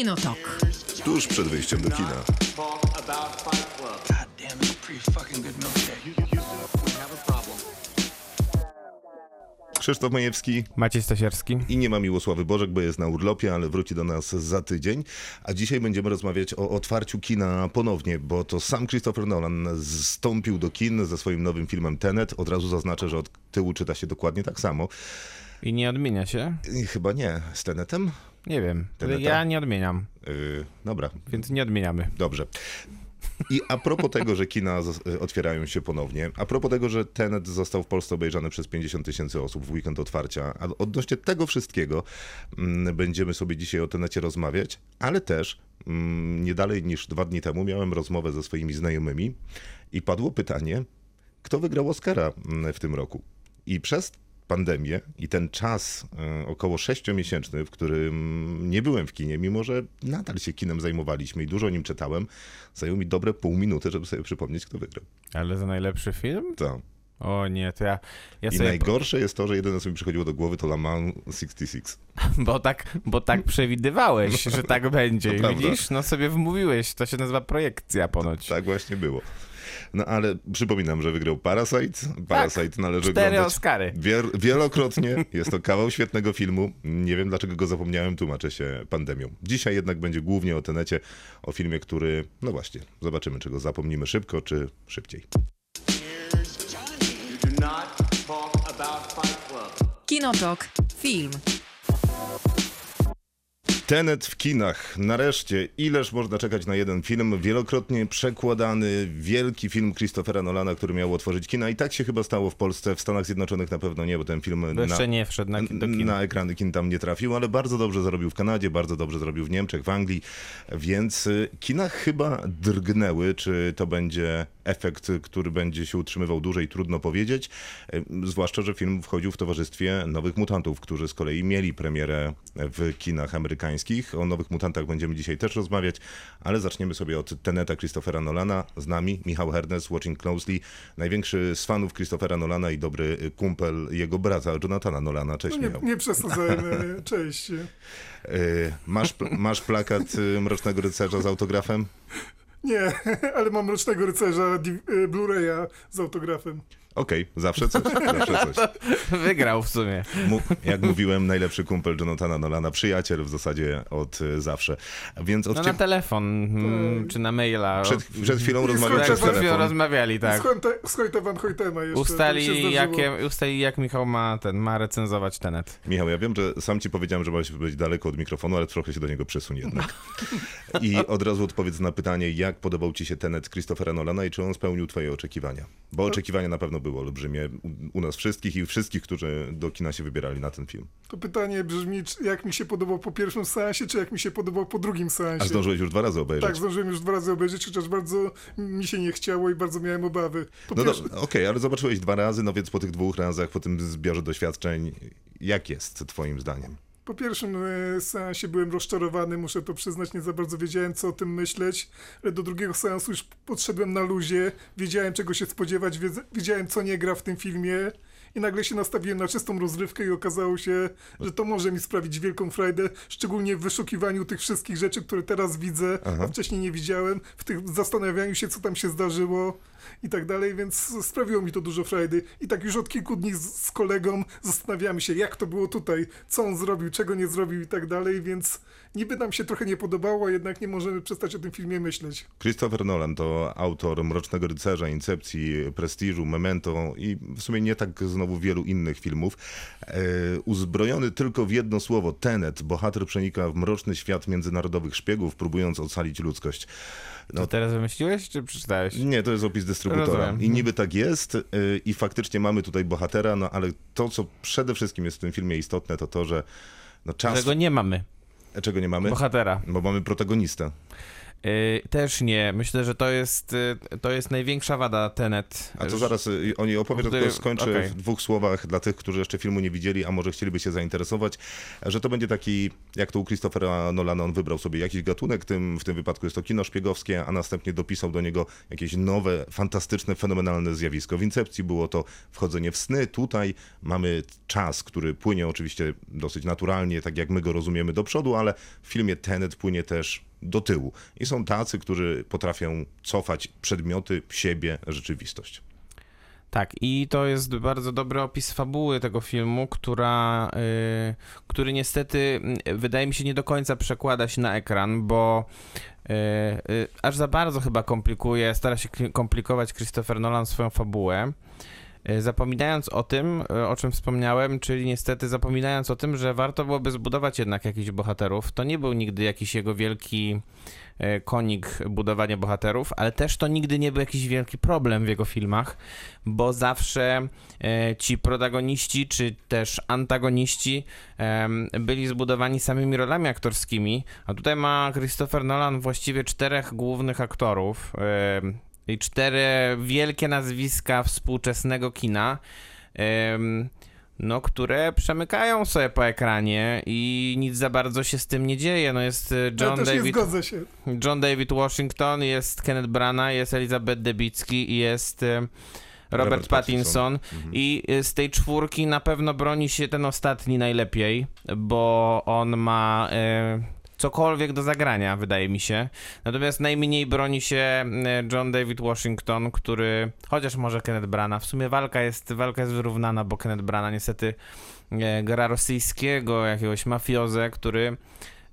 Kinotok. Tuż przed wyjściem do kina. Krzysztof Majewski Maciej Stasierski. i nie ma Miłosławy Bożek, bo jest na urlopie, ale wróci do nas za tydzień. A dzisiaj będziemy rozmawiać o otwarciu kina ponownie, bo to sam Christopher Nolan zstąpił do kin ze swoim nowym filmem Tenet. Od razu zaznaczę, że od tyłu czyta się dokładnie tak samo. I nie odmienia się? Chyba nie. Z Tenetem? Nie wiem. Teneta? Ja nie odmieniam, Yy, dobra, więc nie odmieniamy. Dobrze. I a propos tego, że kina zos- otwierają się ponownie, a propos tego, że Tenet został w Polsce obejrzany przez 50 tysięcy osób w weekend otwarcia, a odnośnie tego wszystkiego mm, będziemy sobie dzisiaj o Tenecie rozmawiać, ale też mm, nie dalej niż dwa dni temu miałem rozmowę ze swoimi znajomymi i padło pytanie, kto wygrał Oscara mm, w tym roku. I przez pandemię i ten czas e, około sześciomiesięczny, w którym nie byłem w kinie, mimo że nadal się kinem zajmowaliśmy i dużo o nim czytałem, zajęło mi dobre pół minuty, żeby sobie przypomnieć, kto wygrał. Ale za najlepszy film? To. O nie, to ja, ja I sobie... najgorsze jest to, że jedyne, co mi przychodziło do głowy, to Le Mans 66. Bo tak, bo tak przewidywałeś, że tak będzie. Widzisz, no sobie wmówiłeś. To się nazywa projekcja ponoć. Tak właśnie było. No ale przypominam, że wygrał Parasite. Parasite należy Tak. Cztery oglądać Oscary. wier- wielokrotnie. Jest to kawał świetnego filmu. Nie wiem, dlaczego go zapomniałem, tłumaczę się pandemią. Dzisiaj jednak będzie głównie o Tenecie, o filmie, który, no właśnie, zobaczymy, czy go zapomnimy szybko, czy szybciej. Kinotok. Film. Tenet w kinach. Nareszcie, ileż można czekać na jeden film? Wielokrotnie przekładany, wielki film Christophera Nolana, który miał otworzyć kina. I tak się chyba stało w Polsce. W Stanach Zjednoczonych na pewno nie, bo ten film Bo na, nie wszedł na, na ekrany kin tam nie trafił, ale bardzo dobrze zarobił w Kanadzie, bardzo dobrze zrobił w Niemczech, w Anglii, więc y, kina chyba drgnęły, czy to będzie efekt, który będzie się utrzymywał dłużej, trudno powiedzieć, Y, zwłaszcza, że film wchodził w towarzystwie Nowych Mutantów, którzy z kolei mieli premierę w kinach amerykańskich. O Nowych Mutantach będziemy dzisiaj też rozmawiać, ale zaczniemy sobie od Teneta Christophera Nolana. Z nami Michał Hernes, Watching Closely, największy z fanów Christophera Nolana i dobry kumpel jego brata, Jonathana Nolana. Cześć No nie, Michał. nie przesadzajmy, cześć. Y, Masz, masz plakat y, Mrocznego Rycerza z autografem? Nie, ale mam Rocznego Rycerza y, Blu-raya z autografem. Okej, zawsze coś, zawsze coś. Wygrał w sumie. Mu, jak mówiłem, najlepszy kumpel Jonathana Nolana, przyjaciel w zasadzie od y, zawsze. Więc od No cie- na telefon, mm, czy na maila. przed, przed chwilą I rozmawiał skończę Tak, przez przed chwilą telefon. rozmawiali, Tak. Z, Van Hoytema jeszcze. Ustali, jakie, ustali jak Michał ma ten, ma recenzować Tenet. Michał, ja wiem, że sam ci powiedziałem, że masz być daleko od mikrofonu, ale trochę się do niego przesuń jednak. I od razu odpowiedz na pytanie, jak podobał ci się Tenet Christophera Nolana i czy on spełnił twoje oczekiwania? Bo oczekiwania na pewno były olbrzymie u- nas wszystkich i wszystkich, którzy do kina się wybierali na ten film. To pytanie brzmi, jak mi się podobał po pierwszym seansie, czy jak mi się podobał po drugim seansie. A zdążyłeś już dwa razy obejrzeć? Tak, zdążyłem już dwa razy obejrzeć, chociaż bardzo mi się nie chciało i bardzo miałem obawy. Po No pierwsze, okej, ale zobaczyłeś dwa razy, no więc po tych dwóch razach, po tym zbiorze doświadczeń, jak jest twoim zdaniem? Po pierwszym e, seansie byłem rozczarowany, muszę to przyznać, nie za bardzo wiedziałem, co o tym myśleć, ale do drugiego seansu już podszedłem na luzie, wiedziałem, czego się spodziewać, wiedz- wiedziałem, co nie gra w tym filmie i nagle się nastawiłem na czystą rozrywkę i okazało się, że to może mi sprawić wielką frajdę, szczególnie w wyszukiwaniu tych wszystkich rzeczy, które teraz widzę, Aha. a wcześniej nie widziałem, w tych zastanawianiu się, co tam się zdarzyło i tak dalej, więc sprawiło mi to dużo frajdy. I tak już od kilku dni z, z kolegą zastanawiamy się, jak to było tutaj, co on zrobił, czego nie zrobił i tak dalej, więc niby nam się trochę nie podobało, jednak nie możemy przestać o tym filmie myśleć. Christopher Nolan to autor Mrocznego Rycerza, Incepcji, Prestiżu, Memento i w sumie nie tak znowu wielu innych filmów. E, uzbrojony tylko w jedno słowo, Tenet, bohater przenika w mroczny świat międzynarodowych szpiegów, próbując ocalić ludzkość. No, To teraz wymyśliłeś, czy przeczytałeś? Nie, to jest opis dystrybutora. Rozumiem. I niby tak jest y, i faktycznie mamy tutaj bohatera, no ale to, co przede wszystkim jest w tym filmie istotne, to to, że no czas... Czego nie mamy. Czego nie mamy? Bohatera. Bo mamy protagonistę. Y, też nie. Myślę, że to jest, y, to jest największa wada Tenet. A to zaraz y, o niej opowiem, tylko skończę okej. w dwóch słowach dla tych, którzy jeszcze filmu nie widzieli, a może chcieliby się zainteresować, że to będzie taki, jak to u Christophera Nolana, on wybrał sobie jakiś gatunek, tym, w tym wypadku jest to kino szpiegowskie, a następnie dopisał do niego jakieś nowe, fantastyczne, fenomenalne zjawisko. W Incepcji było to wchodzenie w sny, tutaj mamy czas, który płynie oczywiście dosyć naturalnie, tak jak my go rozumiemy do przodu, ale w filmie Tenet płynie też do tyłu. I są tacy, którzy potrafią cofać przedmioty, siebie, rzeczywistość. Tak, i to jest bardzo dobry opis fabuły tego filmu, która, y, który niestety y, wydaje mi się nie do końca przekłada się na ekran, bo y, y, aż za bardzo chyba komplikuje, stara się komplikować Christopher Nolan swoją fabułę. Y, Zapominając o tym, y, o czym wspomniałem, czyli niestety zapominając o tym, że warto byłoby zbudować jednak jakichś bohaterów. To nie był nigdy jakiś jego wielki y, konik budowania bohaterów, ale też to nigdy nie był jakiś wielki problem w jego filmach, bo zawsze e, ci protagoniści czy też antagoniści byli zbudowani samymi rolami aktorskimi, a tutaj ma Christopher Nolan właściwie czterech głównych aktorów em, i cztery wielkie nazwiska współczesnego kina. no, które przemykają sobie po ekranie i nic za bardzo się z tym nie dzieje. No jest e, Ja John nie David zgodzę się. John David Washington, jest Kenneth Branagh, jest Elizabeth Debicki i jest e, Robert, Robert Pattinson. Pattinson. I e, z tej czwórki na pewno broni się ten ostatni najlepiej, bo on ma cokolwiek do zagrania, wydaje mi się. Natomiast najmniej broni się e, John David Washington, który, chociaż może Kenneth Branagh, w sumie walka jest, walka jest wyrównana, bo Kenneth Branagh niestety e, gra rosyjskiego, jakiegoś mafiozę, który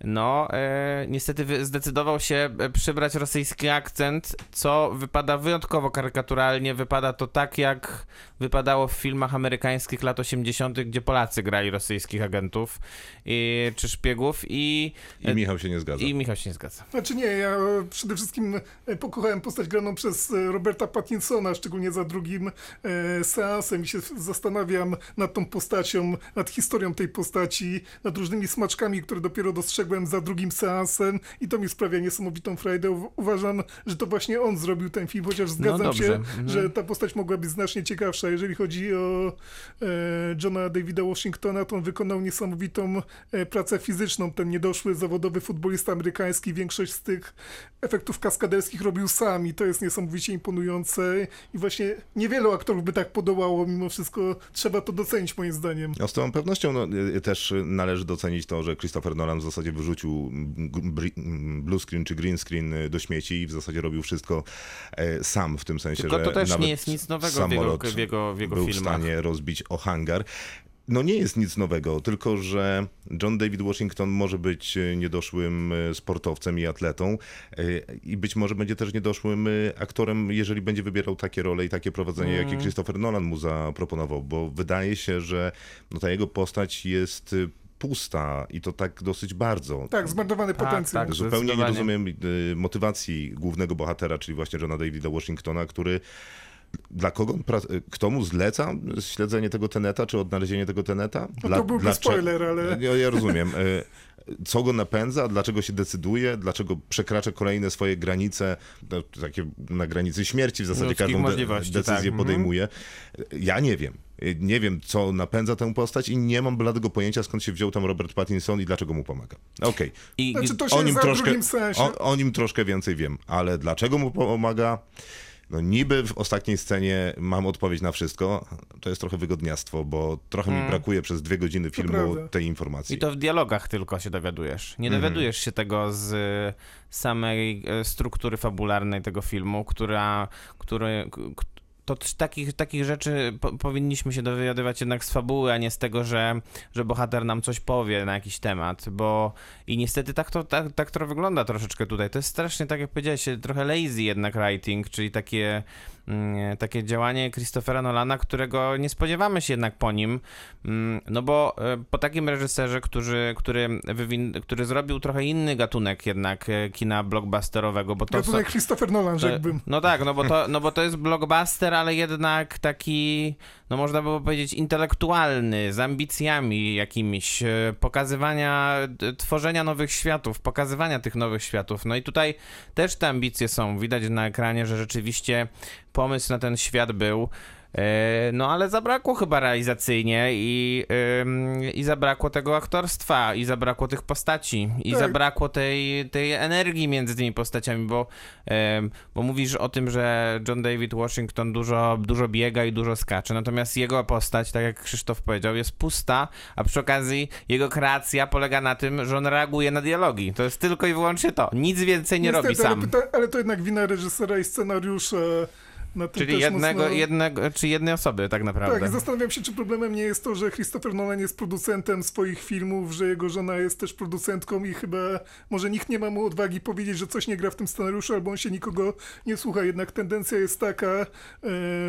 no, e, niestety zdecydował się e, przybrać rosyjski akcent, co wypada wyjątkowo karykaturalnie. Wypada to tak, jak wypadało w filmach amerykańskich lat 80., gdzie Polacy grali rosyjskich agentów i, czy szpiegów i, I Michał się nie zgadza. i Michał się nie zgadza. Znaczy nie, ja e, przede wszystkim e, pokochałem postać graną przez e, Roberta Pattinsona, szczególnie za drugim e, seansem i się zastanawiam nad tą postacią, nad historią tej postaci, nad różnymi smaczkami, które dopiero dostrzegłem za drugim seansem i to mi sprawia niesamowitą frajdę. Uważam, że to właśnie on zrobił ten film, chociaż zgadzam dobrze. się, Mhm. że ta postać mogła być znacznie ciekawsza. Jeżeli chodzi o e, Johna Davida Washingtona, to on wykonał niesamowitą e, pracę fizyczną. Ten niedoszły zawodowy futbolista amerykański większość z tych efektów kaskaderskich robił sam i to jest niesamowicie imponujące i właśnie niewielu aktorów by tak podołało, mimo wszystko trzeba to docenić moim zdaniem. No, z całą pewnością no, y, też należy docenić to, że Christopher Nolan w zasadzie wyrzucił blue screen czy green screen y, do śmieci i w zasadzie robił wszystko e, sam w tym sensie, Tylko że to też nie jest nic nowego w jego, w jego, w jego był w filmach. stanie rozbić o hangar. No nie jest nic nowego, tylko że John David Washington może być e, niedoszłym e, sportowcem i atletą e, i być może będzie też niedoszłym e, aktorem, jeżeli będzie wybierał takie role i takie prowadzenie, Mm. jakie Christopher Nolan mu zaproponował, bo wydaje się, że no, ta jego postać jest e, pusta i to tak dosyć bardzo. Tak, zmarnowany Tak, potencjał. tak. Zupełnie nie rozumiem y, motywacji głównego bohatera, czyli właśnie Johna Davida Washingtona, który dla kogo, on pra- kto mu zleca śledzenie tego teneta, czy odnalezienie tego teneta? No Dla- to byłby spoiler, ale... Ja, ja rozumiem. Y, Co go napędza, dlaczego się decyduje, dlaczego przekracza kolejne swoje granice, no, takie na granicy śmierci w zasadzie Ludzkich każdą de- możliwości, decyzję tak. Podejmuje. Ja nie wiem. Y, Nie wiem, co napędza tę postać i nie mam bladego pojęcia, skąd się wziął tam Robert Pattinson i dlaczego mu pomaga. Okej, I Znaczy to o się nim, za troszkę, drugim sensie... o, o nim troszkę więcej wiem, ale dlaczego mu pomaga? No niby w ostatniej scenie mam odpowiedź na wszystko. To jest trochę wygodniastwo, bo trochę mi brakuje przez dwie godziny filmu tej informacji. I to w dialogach tylko się dowiadujesz. Nie Mhm. dowiadujesz się tego z e, samej e, struktury fabularnej tego filmu, która, który, to takich, takich rzeczy po, powinniśmy się dowiadywać jednak z fabuły, a nie z tego, że, że bohater nam coś powie na jakiś temat, bo i niestety tak to, tak, tak to wygląda troszeczkę tutaj. To jest strasznie, tak jak powiedziałeś, trochę lazy jednak writing, czyli takie takie działanie Christophera Nolana, którego nie spodziewamy się jednak po nim, mm, no bo e, po takim reżyserze, który, który, wywin- który zrobił trochę inny gatunek jednak e, kina blockbusterowego, bo to... Gatunek są- Christopher Nolan, to- rzekłbym. No tak, no bo, to, no bo to jest blockbuster, ale jednak taki, no można by powiedzieć, intelektualny, z ambicjami jakimiś, e, pokazywania, tworzenia nowych światów, pokazywania tych nowych światów. No i tutaj też te ambicje są. Widać na ekranie, że rzeczywiście pomysł na ten świat był. E, No ale zabrakło chyba realizacyjnie i, i zabrakło tego aktorstwa, i zabrakło tych postaci, i Tak. zabrakło tej, tej energii między tymi postaciami, bo, bo mówisz o tym, że John David Washington dużo, dużo biega i dużo skacze, natomiast jego postać, tak jak Krzysztof powiedział, jest pusta, a przy okazji jego kreacja polega na tym, że on reaguje na dialogi. To jest tylko i wyłącznie to. Nic więcej nie robi Niestety, sam. Ale, ale to jednak wina reżysera i scenariusza. Na tym Czyli też jednego, mocno... jednego, czy jednej osoby tak naprawdę. Tak, zastanawiam się, czy problemem nie jest to, że Christopher Nolan jest producentem swoich filmów, że jego żona jest też producentką i chyba może nikt nie ma mu odwagi powiedzieć, że coś nie gra w tym scenariuszu, albo on się nikogo nie słucha. Jednak tendencja jest taka, e,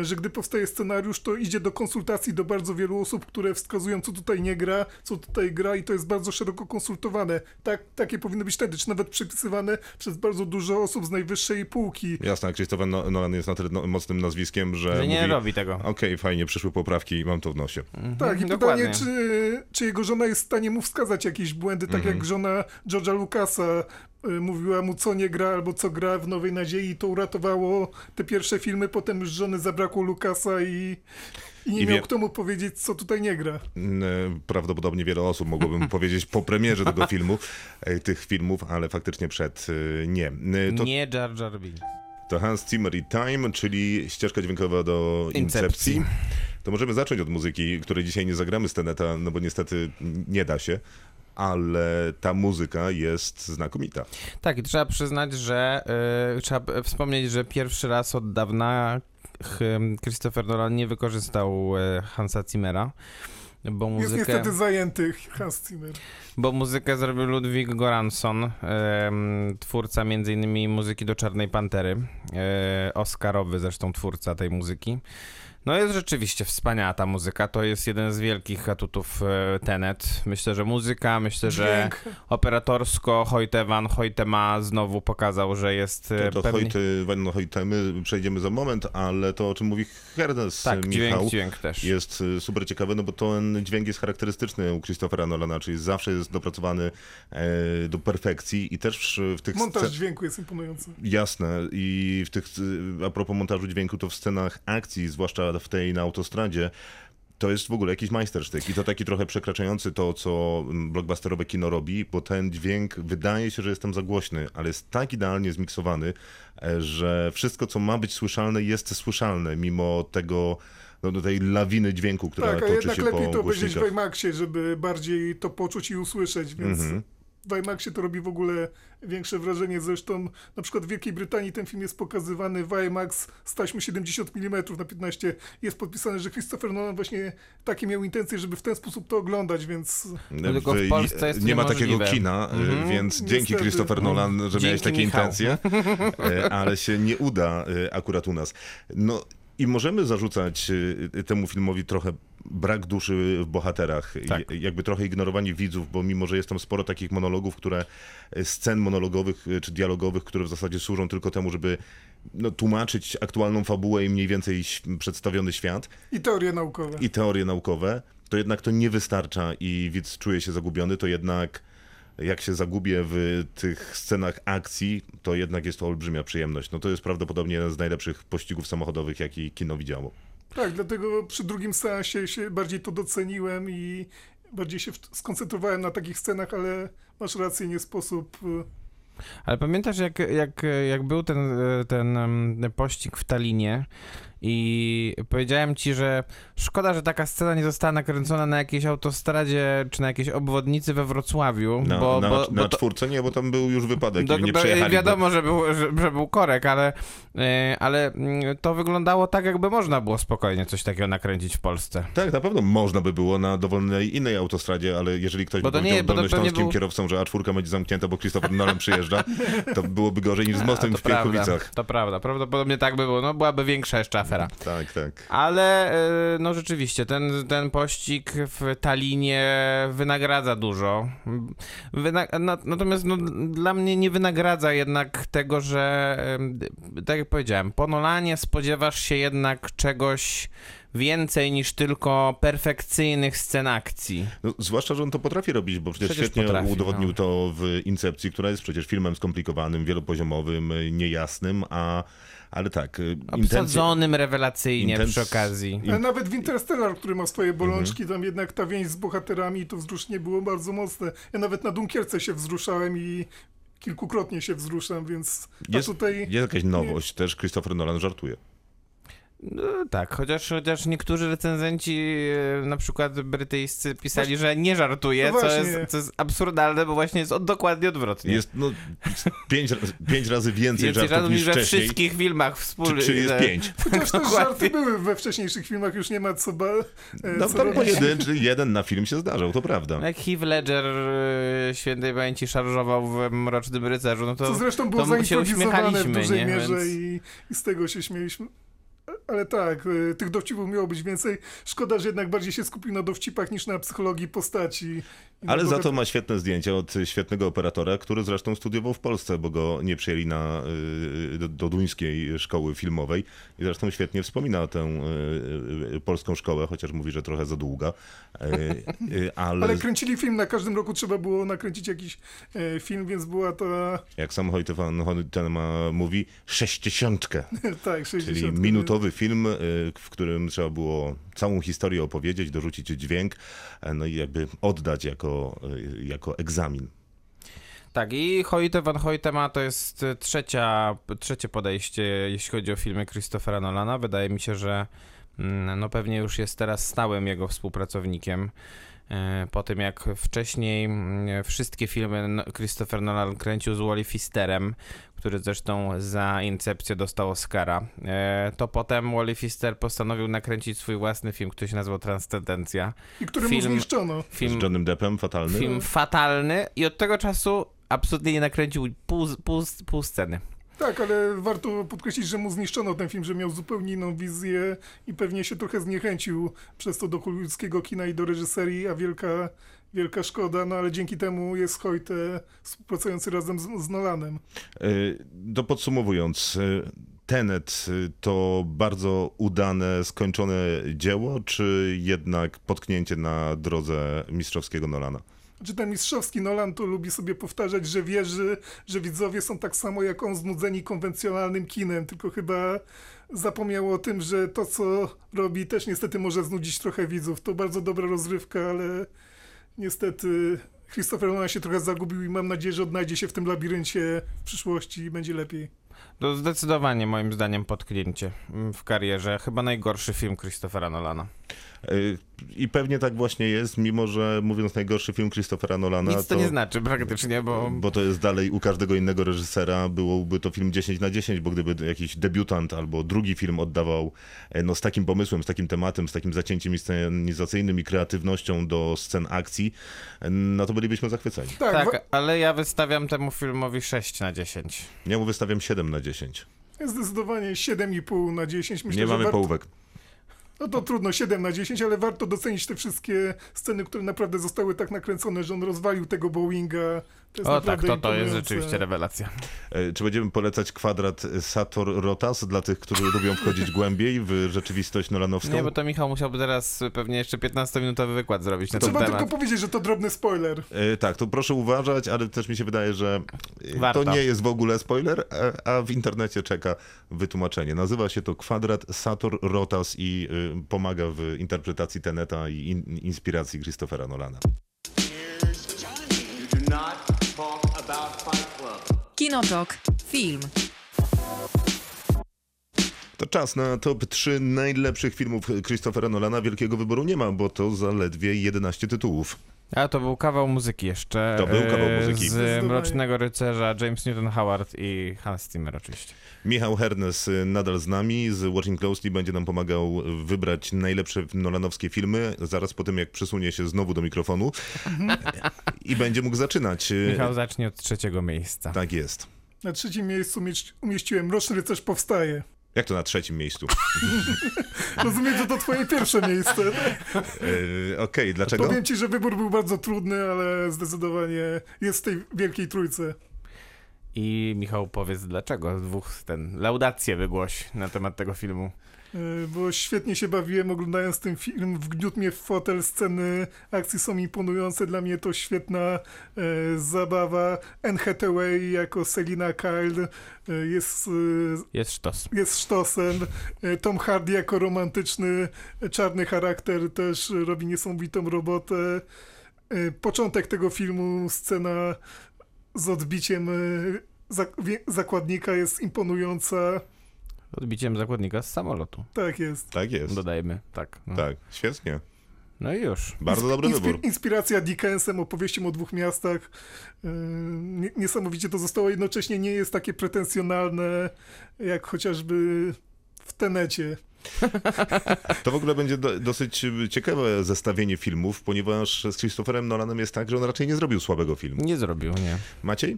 że gdy powstaje scenariusz, to idzie do konsultacji do bardzo wielu osób, które wskazują, co tutaj nie gra, co tutaj gra i to jest bardzo szeroko konsultowane. Tak, takie powinno być wtedy, czy nawet przypisywane przez bardzo dużo osób z najwyższej półki. Jasne, Christopher No- Nolan jest na tyle no, mocnym nazwiskiem, że, Że nie mówi, robi tego. Okej, fajnie, przyszły poprawki i mam to w nosie. Tak, i Dokładnie. pytanie, czy, czy jego żona jest w stanie mu wskazać jakieś błędy, tak jak żona George'a Lucasa y, mówiła mu, co nie gra albo co gra w Nowej Nadziei, to uratowało te pierwsze filmy, potem już żony zabrakło Lucasa i, i nie I miał wie- kto mu powiedzieć, co tutaj nie gra. Mm, e, Prawdopodobnie wiele osób mogłoby mu powiedzieć po premierze tego filmu, e, tych filmów, ale faktycznie przed e, nie. To, Nie Jar Jar Binks. To Hans Zimmer i Time, czyli ścieżka dźwiękowa do Incepcji. Incepcji. To możemy zacząć od muzyki, której dzisiaj nie zagramy z Teneta, no bo niestety nie da się, ale ta muzyka jest znakomita. Tak, i trzeba przyznać, że y, trzeba wspomnieć, że pierwszy raz od dawna ch, Christopher Nolan nie wykorzystał y, Hansa Zimmera, bo Jest muzykę, niestety zajęty Hans Zimmer. bo muzykę zrobił Ludwig Goransson, ym, twórca m.in. muzyki do Czarnej Pantery, y, Oscarowy zresztą twórca tej muzyki. No jest rzeczywiście wspaniała ta muzyka, to jest jeden z wielkich atutów e, Tenet. Myślę, że muzyka, myślę, że Dźwięk. operatorsko Hoyte van Hoytema znowu pokazał, że jest e, To, to pewnie... Hojty, Van Hojtemy przejdziemy za moment, ale to o czym mówi Hernes Tak, Michał dźwięk, dźwięk też. jest y, super ciekawe, no bo ten dźwięk jest charakterystyczny u Christophera Nolana, czyli zawsze jest dopracowany e, do perfekcji i też w tych Montaż sce- dźwięku jest imponujący. Jasne. I w tych, a propos montażu dźwięku, to w scenach akcji, zwłaszcza w tej na autostradzie, to jest w ogóle jakiś majstersztyk i to taki trochę przekraczający to, co mm, blockbusterowe kino robi, bo ten dźwięk wydaje się, że jest tam za głośny, ale jest tak idealnie zmiksowany, e, że wszystko, co ma być słyszalne, jest słyszalne, mimo tego, no, do tej lawiny dźwięku, która Tak, a toczy jednak się lepiej po to obejrzeć w. IMAXie, żeby bardziej to poczuć i usłyszeć, więc Mhm. W IMAXie to robi w ogóle większe wrażenie. Zresztą na przykład w Wielkiej Brytanii ten film jest pokazywany w IMAX z taśmy 70 mm na 15. Jest podpisane, że Christopher Nolan właśnie takie miał intencje, żeby w ten sposób to oglądać, więc Tylko w Polsce jest nie ma takiego kina, Mhm. więc dzięki Niestety. Christopher Nolan, że Dzięki, miałeś takie Michał. intencje, e, ale się nie uda e, akurat u nas. No i możemy zarzucać temu filmowi trochę brak duszy w bohaterach, Tak. Jakby trochę ignorowanie widzów, bo mimo, że jest tam sporo takich monologów, które, e, scen monologowych e, czy dialogowych, które w zasadzie służą tylko temu, żeby no, tłumaczyć aktualną fabułę i mniej więcej przedstawiony świat, i teorie naukowe. i teorie naukowe, to jednak to nie wystarcza i widz czuje się zagubiony, to jednak jak się zagubię w tych scenach akcji, to jednak jest to olbrzymia przyjemność. No to jest prawdopodobnie jeden z najlepszych pościgów samochodowych, jaki kino widziało. Tak, dlatego przy drugim seansie się bardziej to doceniłem i bardziej się skoncentrowałem na takich scenach, ale masz rację, nie sposób... y, Ale pamiętasz, jak, jak, jak był ten, ten em, pościg w Talinie I powiedziałem ci, że szkoda, że taka scena nie została nakręcona na jakiejś autostradzie czy na jakiejś obwodnicy we Wrocławiu, Na, bo, na, bo, na bo to, czwórce nie, bo tam był już wypadek do, i nie do, przejechali. wiadomo, że był, że, że był korek, ale, e, ale mm, to wyglądało tak, jakby można było spokojnie coś takiego nakręcić w Polsce. Tak, na pewno można by było na dowolnej innej autostradzie, ale jeżeli ktoś Bo by to nie- bo to dolnośląskim był- kierowcom, że A4 będzie zamknięta, bo Christopher Nolan przyjeżdża, to byłoby gorzej niż z mostem A, w to Piechowicach. to prawda, prawdopodobnie tak by było, no byłaby większa jeszcze afera. Tak, tak. Ale e, no rzeczywiście, ten, ten pościg w Talinie wynagradza dużo. Wyna natomiast no, dla mnie nie wynagradza jednak tego, że em, tak jak powiedziałem, po Nolanie spodziewasz się jednak czegoś więcej niż tylko perfekcyjnych scen akcji. No, zwłaszcza, że on to potrafi robić, bo przecież, Przecież świetnie potrafi, udowodnił no. to w Incepcji, która jest przecież filmem skomplikowanym, wielopoziomowym, y, niejasnym, a ale tak, y. Obsadzonym rewelacyjnie intenc- przy okazji. nawet w Interstellar, który ma swoje bolączki, Mhm. tam jednak ta więź z bohaterami, to wzruszenie było bardzo mocne. Ja nawet na Dunkierce się wzruszałem i kilkukrotnie się wzruszam, więc Jest, tutaj... jest jakaś nowość, też Christopher Nolan żartuje. No, tak, chociaż, chociaż niektórzy recenzenci, e, na przykład brytyjscy, pisali, że nie żartuje, No co, właśnie. jest, co jest absurdalne, bo właśnie jest od, dokładnie odwrotnie. Jest no, pięć, razy- pięć razy więcej, Więcej żartów niż we wcześniej. wszystkich filmach Czy, wspólnych. czy jest pięć? Chociaż też żarty były we wcześniejszych filmach, już nie ma co, ba... e, No co tam pojedynczy, jeden na film się zdarzał, to prawda. Jak Heath Ledger e, świętej pamięci szarżował w Mrocznym Rycerzu, no to, Co zresztą było to my się zaimprowizowane w uśmiechaliśmy, dużej nie? mierze Więc- i, i z tego się śmieliśmy. Ale tak, y, tych dowcipów miało być więcej. Szkoda, że jednak bardziej się skupił na dowcipach niż na psychologii postaci. Ale za to ma świetne zdjęcia od świetnego operatora, który zresztą studiował w Polsce, bo go nie przyjęli na, y, do, do duńskiej szkoły filmowej. I zresztą świetnie wspomina tę y, y, polską szkołę, chociaż mówi, że trochę za długa. Ale, Ale kręcili film, na każdym roku trzeba było nakręcić jakiś e, film, więc była ta, jak sam van Hoytema mówi, sześćdziesiątkę. tak, 60. Czyli minutowy film, w którym trzeba było całą historię opowiedzieć, dorzucić dźwięk, e, no i jakby oddać jako, y, jako egzamin. Tak, i Hoyte van Hoytema to jest trzecia, trzecie podejście, jeśli chodzi o filmy Christophera Nolana. Wydaje mi się, że mm, no pewnie już jest teraz stałym jego współpracownikiem. E, Po tym jak wcześniej mm, wszystkie filmy Christopher Nolan kręcił z Wally Fisterem, który zresztą za Incepcję dostał Oscara, e, to potem Wally Fister postanowił nakręcić swój własny film, który się nazywał Transcendencja. I który mu film- zniszczono. Film Z Johnem Deppem, fatalny. film fatalny i od tego czasu absolutnie nie nakręcił pół, pół, pół sceny. Tak, ale warto podkreślić, że mu zniszczono ten film, że miał zupełnie inną wizję i pewnie się trochę zniechęcił przez to do hollywoodzkiego kina i do reżyserii, a wielka, wielka szkoda, no ale dzięki temu jest Hojte współpracujący razem z, z Nolanem. Y, To podsumowując, y, Tenet y, to bardzo udane, skończone dzieło, czy jednak potknięcie na drodze mistrzowskiego Nolana? Czy ten mistrzowski Nolan to lubi sobie powtarzać, że wierzy, że widzowie są tak samo jak on znudzeni konwencjonalnym kinem, tylko chyba zapomniał o tym, że to co robi też niestety może znudzić trochę widzów. To bardzo dobra rozrywka, ale niestety Christopher Nolan się trochę zagubił i mam nadzieję, że odnajdzie się w tym labiryncie w przyszłości i będzie lepiej. To zdecydowanie moim zdaniem potknięcie mm, w karierze. Chyba najgorszy film Christophera Nolana. I pewnie tak właśnie jest, mimo że mówiąc najgorszy film Christophera Nolana, Nic to nie znaczy praktycznie, bo... Bo to jest dalej u każdego innego reżysera byłoby to film 10 na 10, bo gdyby jakiś debiutant albo drugi film oddawał e, no, z takim pomysłem, z takim tematem, z takim zacięciem scenizacyjnym i kreatywnością do scen akcji, e, no to bylibyśmy zachwyceni. Tak, Tak, ale ja wystawiam temu filmowi 6 na 10. Ja mu wystawiam 7 na 10. zdecydowanie 7,5 na 10. Myślę, nie że mamy warto, połówek. No to trudno, 7 na 10, ale warto docenić te wszystkie sceny, które naprawdę zostały tak nakręcone, że on rozwalił tego Boeinga. To jest O tak, to, to jest rzeczywiście rewelacja. E, Czy będziemy polecać kwadrat Sator-Rotas dla tych, którzy lubią wchodzić głębiej w rzeczywistość nolanowską? Nie, bo to Michał musiałby teraz pewnie jeszcze 15-minutowy wykład zrobić na ten Trzeba temat. tylko powiedzieć, że to drobny spoiler. E, Tak, to proszę uważać, ale też mi się wydaje, że e, Warto. to nie jest w ogóle spoiler, a, a w internecie czeka wytłumaczenie. Nazywa się to kwadrat Sator Rotas i pomaga w interpretacji Teneta i in, inspiracji Christophera Nolana. Kinotok. Film. To czas na top 3 najlepszych filmów Christophera Nolana. Wielkiego wyboru nie ma, bo to zaledwie 11 tytułów. A to był kawał muzyki jeszcze. To był kawał e, muzyki. Z. Mrocznego Rycerza, James Newton Howard i Hans Zimmer oczywiście. Michał Hernes y, nadal z nami, z Watching Closely będzie nam pomagał wybrać najlepsze nolanowskie filmy, zaraz po tym jak przesunie się znowu do mikrofonu i będzie mógł zaczynać. Y, Michał zacznie od trzeciego miejsca. Tak jest. Na trzecim miejscu umieści- umieściłem Mroczny Rycerz Powstaje. Jak to na trzecim miejscu? Rozumiem, że to twoje pierwsze miejsce. Y, Okej, dlaczego? Powiem ci, że wybór był bardzo trudny, ale zdecydowanie jest w tej wielkiej trójce. I Michał powiedz dlaczego. Dwóch ten laudację wygłoś na temat tego filmu. Yy, Bo świetnie się bawiłem oglądając ten film. Wgniótł mnie w fotel, sceny akcji są imponujące. Dla mnie to świetna e, zabawa. Anne Hathaway jako Selina Kyle e, jest, e, Jest sztos. jest sztosem. E, Tom Hardy jako romantyczny, e, czarny charakter też robi niesamowitą robotę. Początek tego filmu, scena z odbiciem zakładnika jest imponująca. Odbiciem zakładnika z samolotu. Tak jest. Tak jest. Dodajmy, tak. No, Tak, świetnie. no i już. Bardzo dobry Inspi- wybór. Inspiracja Dickensem, opowieścią o dwóch miastach. Yy, nie- Niesamowicie to zostało. Jednocześnie nie jest takie pretensjonalne, jak chociażby w Tenecie. To w ogóle będzie do, dosyć ciekawe zestawienie filmów, ponieważ z Christopherem Nolanem jest tak, że on raczej nie zrobił słabego filmu. Nie zrobił, nie. Maciej?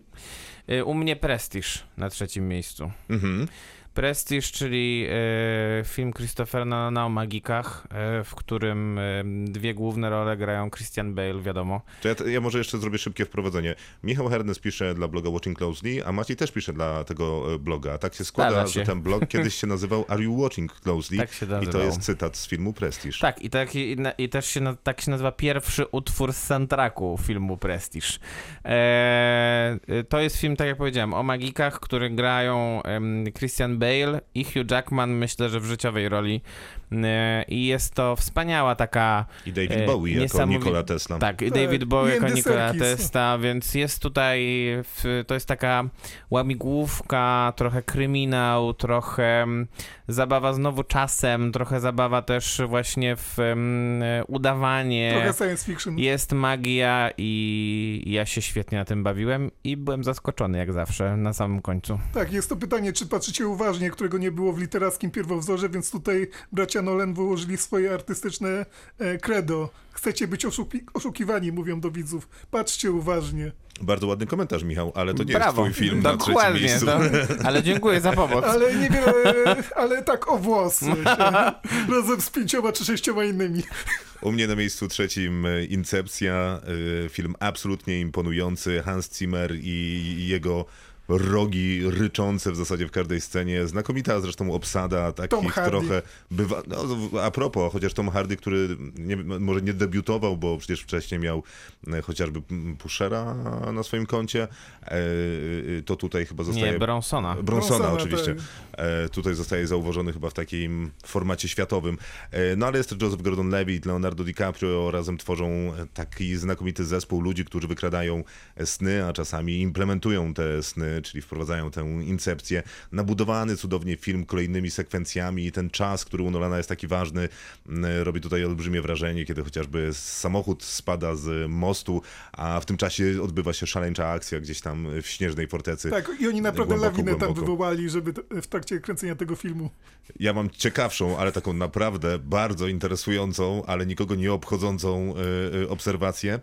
Y, U mnie Prestiż na trzecim miejscu. Mhm. Prestiż, czyli e, film Christophera Nolana o magikach, e, w którym e, dwie główne role grają Christian Bale, wiadomo. To ja, ja może jeszcze zrobię szybkie wprowadzenie. Michał Hernes pisze dla bloga Watching Closely, a Maciej też pisze dla tego bloga. Tak się składa, się. że ten blog kiedyś się nazywał Are You Watching Closely? Tak się I to nazywał. jest cytat z filmu Prestige. Tak, i, tak, i, i też się, tak się nazywa pierwszy utwór z soundtracku filmu Prestiż. E, to jest film, tak jak powiedziałem, o magikach, który grają em, Christian Bale i Hugh Jackman, myślę, że w życiowej roli. E, I jest to wspaniała taka I David E, Bowie jako niesamowi- Nikola Tesla. Tak, i Tak, David Bowie i jako Nikola. Testa, więc jest tutaj, w, to jest taka łamigłówka, trochę kryminał, trochę mm, zabawa znowu czasem, trochę zabawa też właśnie w mm, udawanie. Trochę science fiction. Jest magia i ja się świetnie na tym bawiłem i byłem zaskoczony jak zawsze na samym końcu. Tak, jest to pytanie, czy patrzycie uważnie, którego nie było w literackim pierwowzorze, więc tutaj bracia Nolan wyłożyli swoje artystyczne e, credo. Chcecie być oszuki- oszukiwani, mówią do widzów. Patrzcie uważnie. Bardzo ładny komentarz, Michał, ale to nie Brawo. jest twój film na trzecim Dokładnie, miejscu. to, ale dziękuję za pomoc. Ale niewiele, ale tak o włos. Razem z pięcioma czy sześcioma innymi. U mnie na miejscu trzecim e, Incepcja, e, film absolutnie imponujący, Hans Zimmer i jego rogi ryczące w zasadzie w każdej scenie. Znakomita zresztą obsada, Tom takich Hardy. trochę bywa... No, a propos, chociaż Tom Hardy, który nie, może nie debiutował, bo przecież wcześniej miał e, chociażby Pushera na swoim koncie, e, e, to tutaj chyba zostaje... Nie, Bronsona. Bronsona, Bronsona, oczywiście. tak. E, tutaj zostaje zauważony chyba w takim formacie światowym. No ale jest też Joseph Gordon-Levitt, Leonardo DiCaprio, razem tworzą taki znakomity zespół ludzi, którzy wykradają sny, a czasami implementują te sny, czyli wprowadzają tę incepcję. Nabudowany cudownie film kolejnymi sekwencjami i ten czas, który u Nolana jest taki ważny, m, robi tutaj olbrzymie wrażenie, kiedy chociażby samochód spada z mostu, a w tym czasie odbywa się szaleńcza akcja gdzieś tam w śnieżnej fortecy. Tak, i oni naprawdę Głęboko, lawinę tam głęboko. wywołali, żeby w trakcie kręcenia tego filmu. Ja mam ciekawszą, ale taką naprawdę bardzo interesującą, ale nikogo nie obchodzącą y, y, obserwację.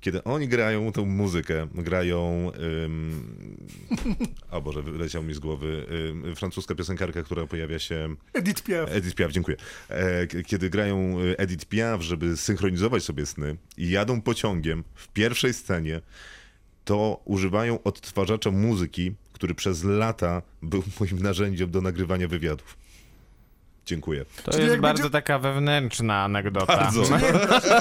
Kiedy oni grają tą muzykę, grają. ym, o Boże, wyleciał mi z głowy. francuska piosenkarka, która pojawia się. Edith Piaf. Edith Piaf, dziękuję. E, kiedy grają y, Edith Piaf, żeby synchronizować sobie sny i jadą pociągiem w pierwszej scenie, to używają odtwarzacza muzyki, który przez lata był moim narzędziem do nagrywania wywiadów. Dziękuję. To Czyli jest bardzo będzie- taka wewnętrzna anegdota. Bardzo.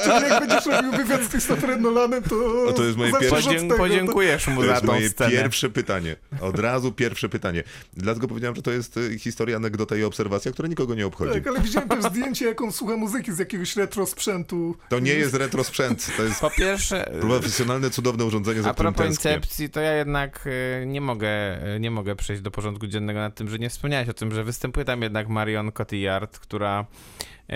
Czyli jak będziesz robił wywiad z Christopherem Nolanem, to, O, to jest moje pierwsze- tego, podziękujesz mu To za jest tą moje scenę. pierwsze pytanie. Od razu pierwsze pytanie. Dlatego powiedziałem, że to jest y, historia, anegdota i obserwacja, która nikogo nie To, obchodzi. tak, ale widziałem też zdjęcie, jak on słucha muzyki z jakiegoś retro sprzętu. To nie jest retro sprzęt, to jest Po pierwsze, profesjonalne, cudowne urządzenie, za a którym tęsknię. incepcji, to ja jednak y, nie mogę, y, nie mogę przejść do porządku dziennego nad tym, że nie wspomniałeś o tym, że występuje tam jednak Marion Cotillard, która y,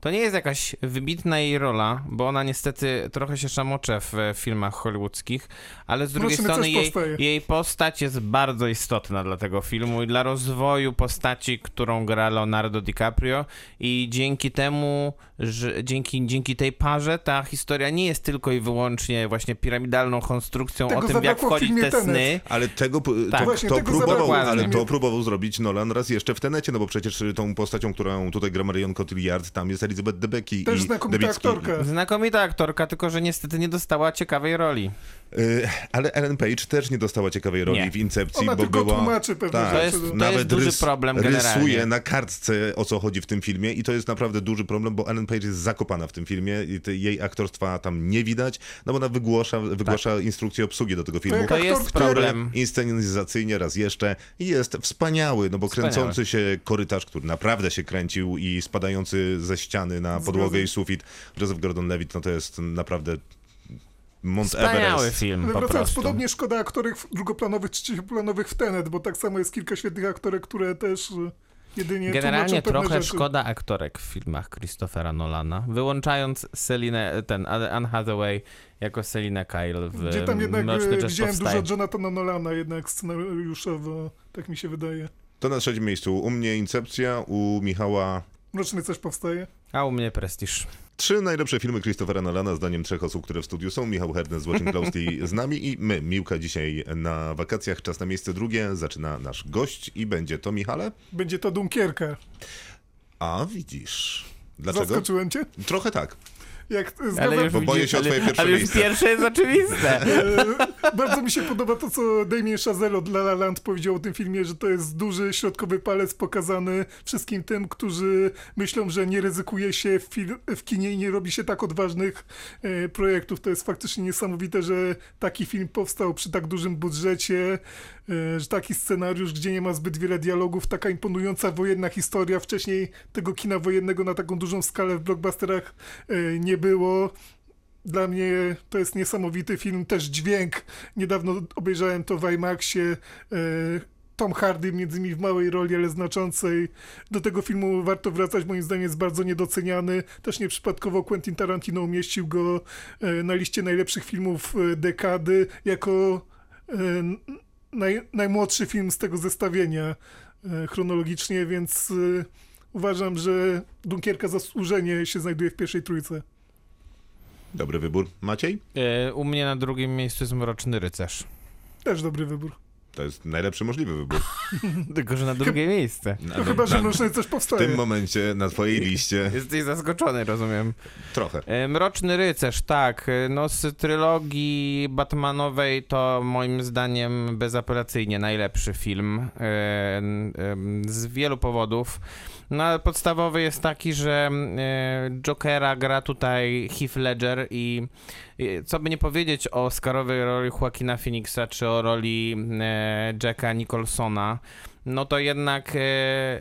to nie jest jakaś wybitna jej rola, bo ona niestety trochę się szamocze w e, filmach hollywoodzkich, ale z drugiej strony jej, jej postać jest bardzo istotna dla tego filmu i dla rozwoju postaci, którą gra Leonardo DiCaprio i dzięki temu, że dzięki, dzięki tej parze ta historia nie jest tylko i wyłącznie właśnie piramidalną konstrukcją Tego o tym, jak wchodzić te Tenet. sny. Ale tego, Tak. to, Właśnie, to tego próbował, ale to próbował zrobić Nolan raz jeszcze w Tenecie, no bo przecież tą postacią, którą tutaj gra Marion Cotillard, tam jest Elizabeth Debicki Też i znakomita Debicki. aktorka. Znakomita aktorka, tylko że niestety nie dostała ciekawej roli. Y, Ale Ellen Page też nie dostała ciekawej roli Nie. w Incepcji, Ona bo tylko była... tłumaczy pewne Tak, To rzeczy. jest- to nawet duży rys, problem rysuje generalnie. na kartce, o co chodzi w tym filmie i to jest naprawdę duży problem, bo Ellen Page jest zakopana w tym filmie i te, jej aktorstwa tam nie widać, no bo ona wygłasza, wygłasza instrukcję obsługi do tego filmu. To aktor, jest problem. Inscenizacyjnie raz jeszcze i jest wspaniały, no bo Wspaniały. kręcący się korytarz, który naprawdę się kręcił i spadający ze ściany na podłogę Zgadzam. i sufit Joseph Gordon-Levitt, no to jest naprawdę Mount Wspaniały Everest. film Ale po wracając, prostu. podobnie szkoda aktorek drugoplanowych, trzecioplanowych w Tenet, bo tak samo jest kilka świetnych aktorek, które też y, jedynie Generalnie trochę rzeczy. szkoda aktorek w filmach Christophera Nolana, wyłączając Celinę, ten Anne Hathaway jako Celinę Kyle w Gdzie tam jednak Mroczny Czas widziałem powstaje. dużo Jonathana Nolana jednak scenariuszowo, tak mi się wydaje. To na trzecim miejscu. U mnie Incepcja, u Michała Mroczny coś powstaje. A u mnie Prestiż. Trzy najlepsze filmy Christophera Nolana, zdaniem trzech osób, które w studiu są. Michał Hernes z Watching Closely z nami i my, Miłka, dzisiaj na wakacjach. Czas na miejsce drugie. Zaczyna nasz gość i będzie to Michale. Będzie to Dunkierka. A widzisz. Dlaczego? Zaskoczyłem cię? Trochę tak. Jak Ale już Bo boję się o ale- twoje pierwsze Ale już miejsce. pierwsze jest oczywiste. E, Bardzo mi się podoba to, co Damien Chazelle od La La Land powiedział o tym filmie, że to jest duży środkowy palec pokazany wszystkim tym, którzy myślą, że nie ryzykuje się w, w kinie i nie robi się tak odważnych e, projektów. To jest faktycznie niesamowite, że taki film powstał przy tak dużym budżecie, że taki scenariusz, gdzie nie ma zbyt wiele dialogów, taka imponująca wojenna historia. Wcześniej tego kina wojennego na taką dużą skalę w blockbusterach e, nie było. Dla mnie to jest niesamowity film, też dźwięk. Niedawno obejrzałem to w IMAXie. e, Tom Hardy między innymi w małej roli, ale znaczącej. Do tego filmu warto wracać, moim zdaniem jest bardzo niedoceniany. Też nieprzypadkowo Quentin Tarantino umieścił go e, na liście najlepszych filmów e, dekady jako e, naj, najmłodszy film z tego zestawienia e, chronologicznie, więc e, uważam, że Dunkierka zasłużenie się znajduje w pierwszej trójce. Dobry wybór. Maciej? E, U mnie na drugim miejscu jest Mroczny Rycerz. Też dobry wybór. To jest najlepszy możliwy wybór. Tylko, że na drugie miejsce. No chyba, że mroczny coś w powstaje. tym momencie na twojej liście Jesteś zaskoczony, rozumiem. trochę. E, Mroczny Rycerz, tak. E, No z trylogii Batmanowej to moim zdaniem bezapelacyjnie najlepszy film. e, Z wielu powodów. No ale podstawowy jest taki, że e, Jokera gra tutaj Heath Ledger i co by nie powiedzieć o Oscarowej roli Joaquina Phoenixa czy o roli e, Jacka Nicholsona, no to jednak e, e,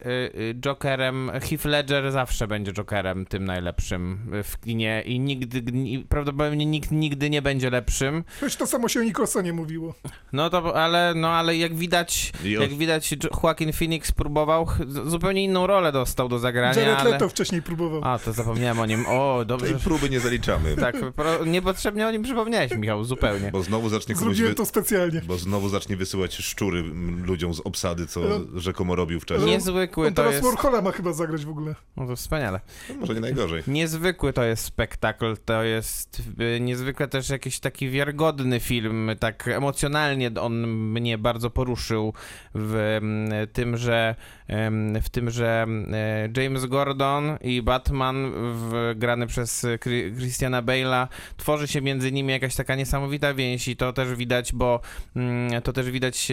Jokerem, Heath Ledger zawsze będzie Jokerem tym najlepszym w kinie i nigdy, i prawdopodobnie nikt nigdy nie będzie lepszym. Choć to samo się o Nicholsonie mówiło. No to, ale, no ale jak widać, jak widać Jo- Joaquin Phoenix próbował, zupełnie inną rolę dostał do zagrania, Jared ale... Leto wcześniej próbował. A, to zapomniałem o nim. O, dobrze. Tej próby nie zaliczamy, Tak, pro, niepotrzebnie o nim przypomniałeś, Michał, zupełnie. bo znowu zacznie. Zrobiłem Wy... to specjalnie. Bo znowu zacznie wysyłać szczury ludziom z obsady, co No. rzekomo robił wcześniej. Niezwykły On to teraz jest... Warhola ma chyba zagrać w ogóle. No to wspaniale. No, Może nie najgorzej. Niezwykły to jest spektakl, to jest y, niezwykle też jakiś taki wiarygodny film, tak emocjonalnie on mnie bardzo poruszył w mm, tym, że w tym, że e, James Gordon i Batman w, grany przez Chri- Christiana Bale'a tworzy się między nimi jakaś taka niesamowita więź i to też widać, bo mm, to też widać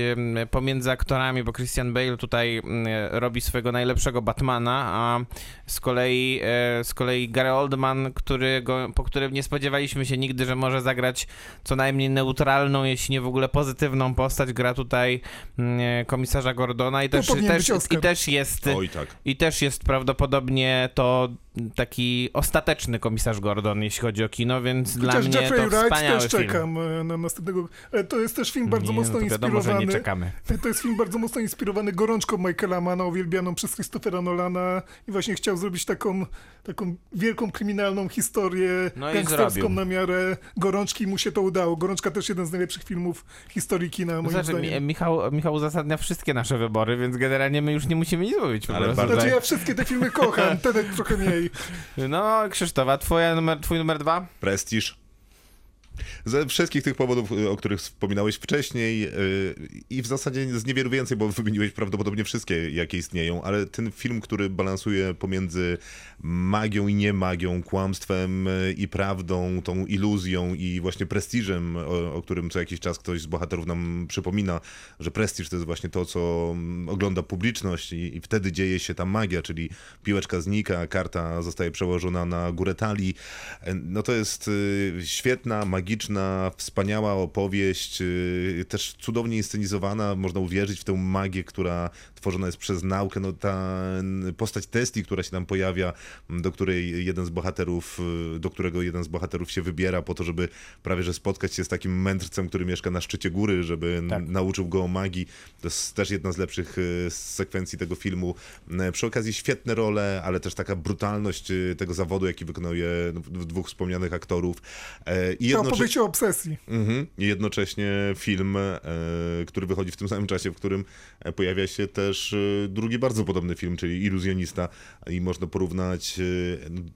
pomiędzy aktorami, bo Christian Bale tutaj mm, robi swojego najlepszego Batmana, a z kolei, e, z kolei Gary Oldman, którego, po którym nie spodziewaliśmy się nigdy, że może zagrać co najmniej neutralną, jeśli nie w ogóle pozytywną postać, gra tutaj mm, komisarza Gordona i też, powinien też, Oscar. i też jest... Oj tak. I też jest prawdopodobnie to taki ostateczny komisarz Gordon, jeśli chodzi o kino, więc dla Chociaż mnie Jeffrey to Wright wspaniały też film. czekam e, na następnego. e, To jest też film bardzo nie, mocno no to wiadomo, że nie inspirowany. czekamy. E, To jest film bardzo mocno inspirowany gorączką Michaela Manna, uwielbianą przez Christophera Nolana i właśnie chciał zrobić taką, taką wielką kryminalną historię No gangsterską na miarę gorączki i mu się to udało. Gorączka też jeden z najlepszych filmów historii kina, moim Znaczy, zdaniem. Mi- Michał, Michał uzasadnia wszystkie nasze wybory, więc generalnie my już nie musimy nic mówić. Ale bardzo- Znaczy ja wszystkie te filmy kocham, ten trochę mniej. No, Krzysztofa, twoja numer, twój numer dwa? Prestiż. Ze wszystkich tych powodów, y, o których wspominałeś wcześniej yy, i w zasadzie z niewielu więcej, bo wymieniłeś prawdopodobnie wszystkie, jakie istnieją, ale ten film, który balansuje pomiędzy magią i niemagią, kłamstwem y, i prawdą, tą iluzją i właśnie prestiżem, o, o którym co jakiś czas ktoś z bohaterów nam przypomina, że prestiż to jest właśnie to, co mm, ogląda publiczność i, i wtedy dzieje się ta magia, czyli piłeczka znika, karta zostaje przełożona na górę talii. E, No to jest y, świetna, magiczna, wspaniała opowieść, y, też cudownie inscenizowana, można uwierzyć w tę magię, która tworzona jest przez naukę. No ta postać Testi, która się tam pojawia, do której jeden z bohaterów, y, do którego jeden z bohaterów się wybiera po to, żeby prawie że spotkać się z takim mędrcem, który mieszka na szczycie góry, żeby Tak. nauczył go magii. To jest też jedna z lepszych y, sekwencji tego filmu. Przy okazji świetne role, ale też taka brutalność tego zawodu, jaki wykonuje no, dwóch wspomnianych aktorów. E, I opowieść o obsesji. Mhm. I jednocześnie film, e, który wychodzi w tym samym czasie, w którym e, pojawia się też e, drugi bardzo podobny film, czyli Iluzjonista. I można porównać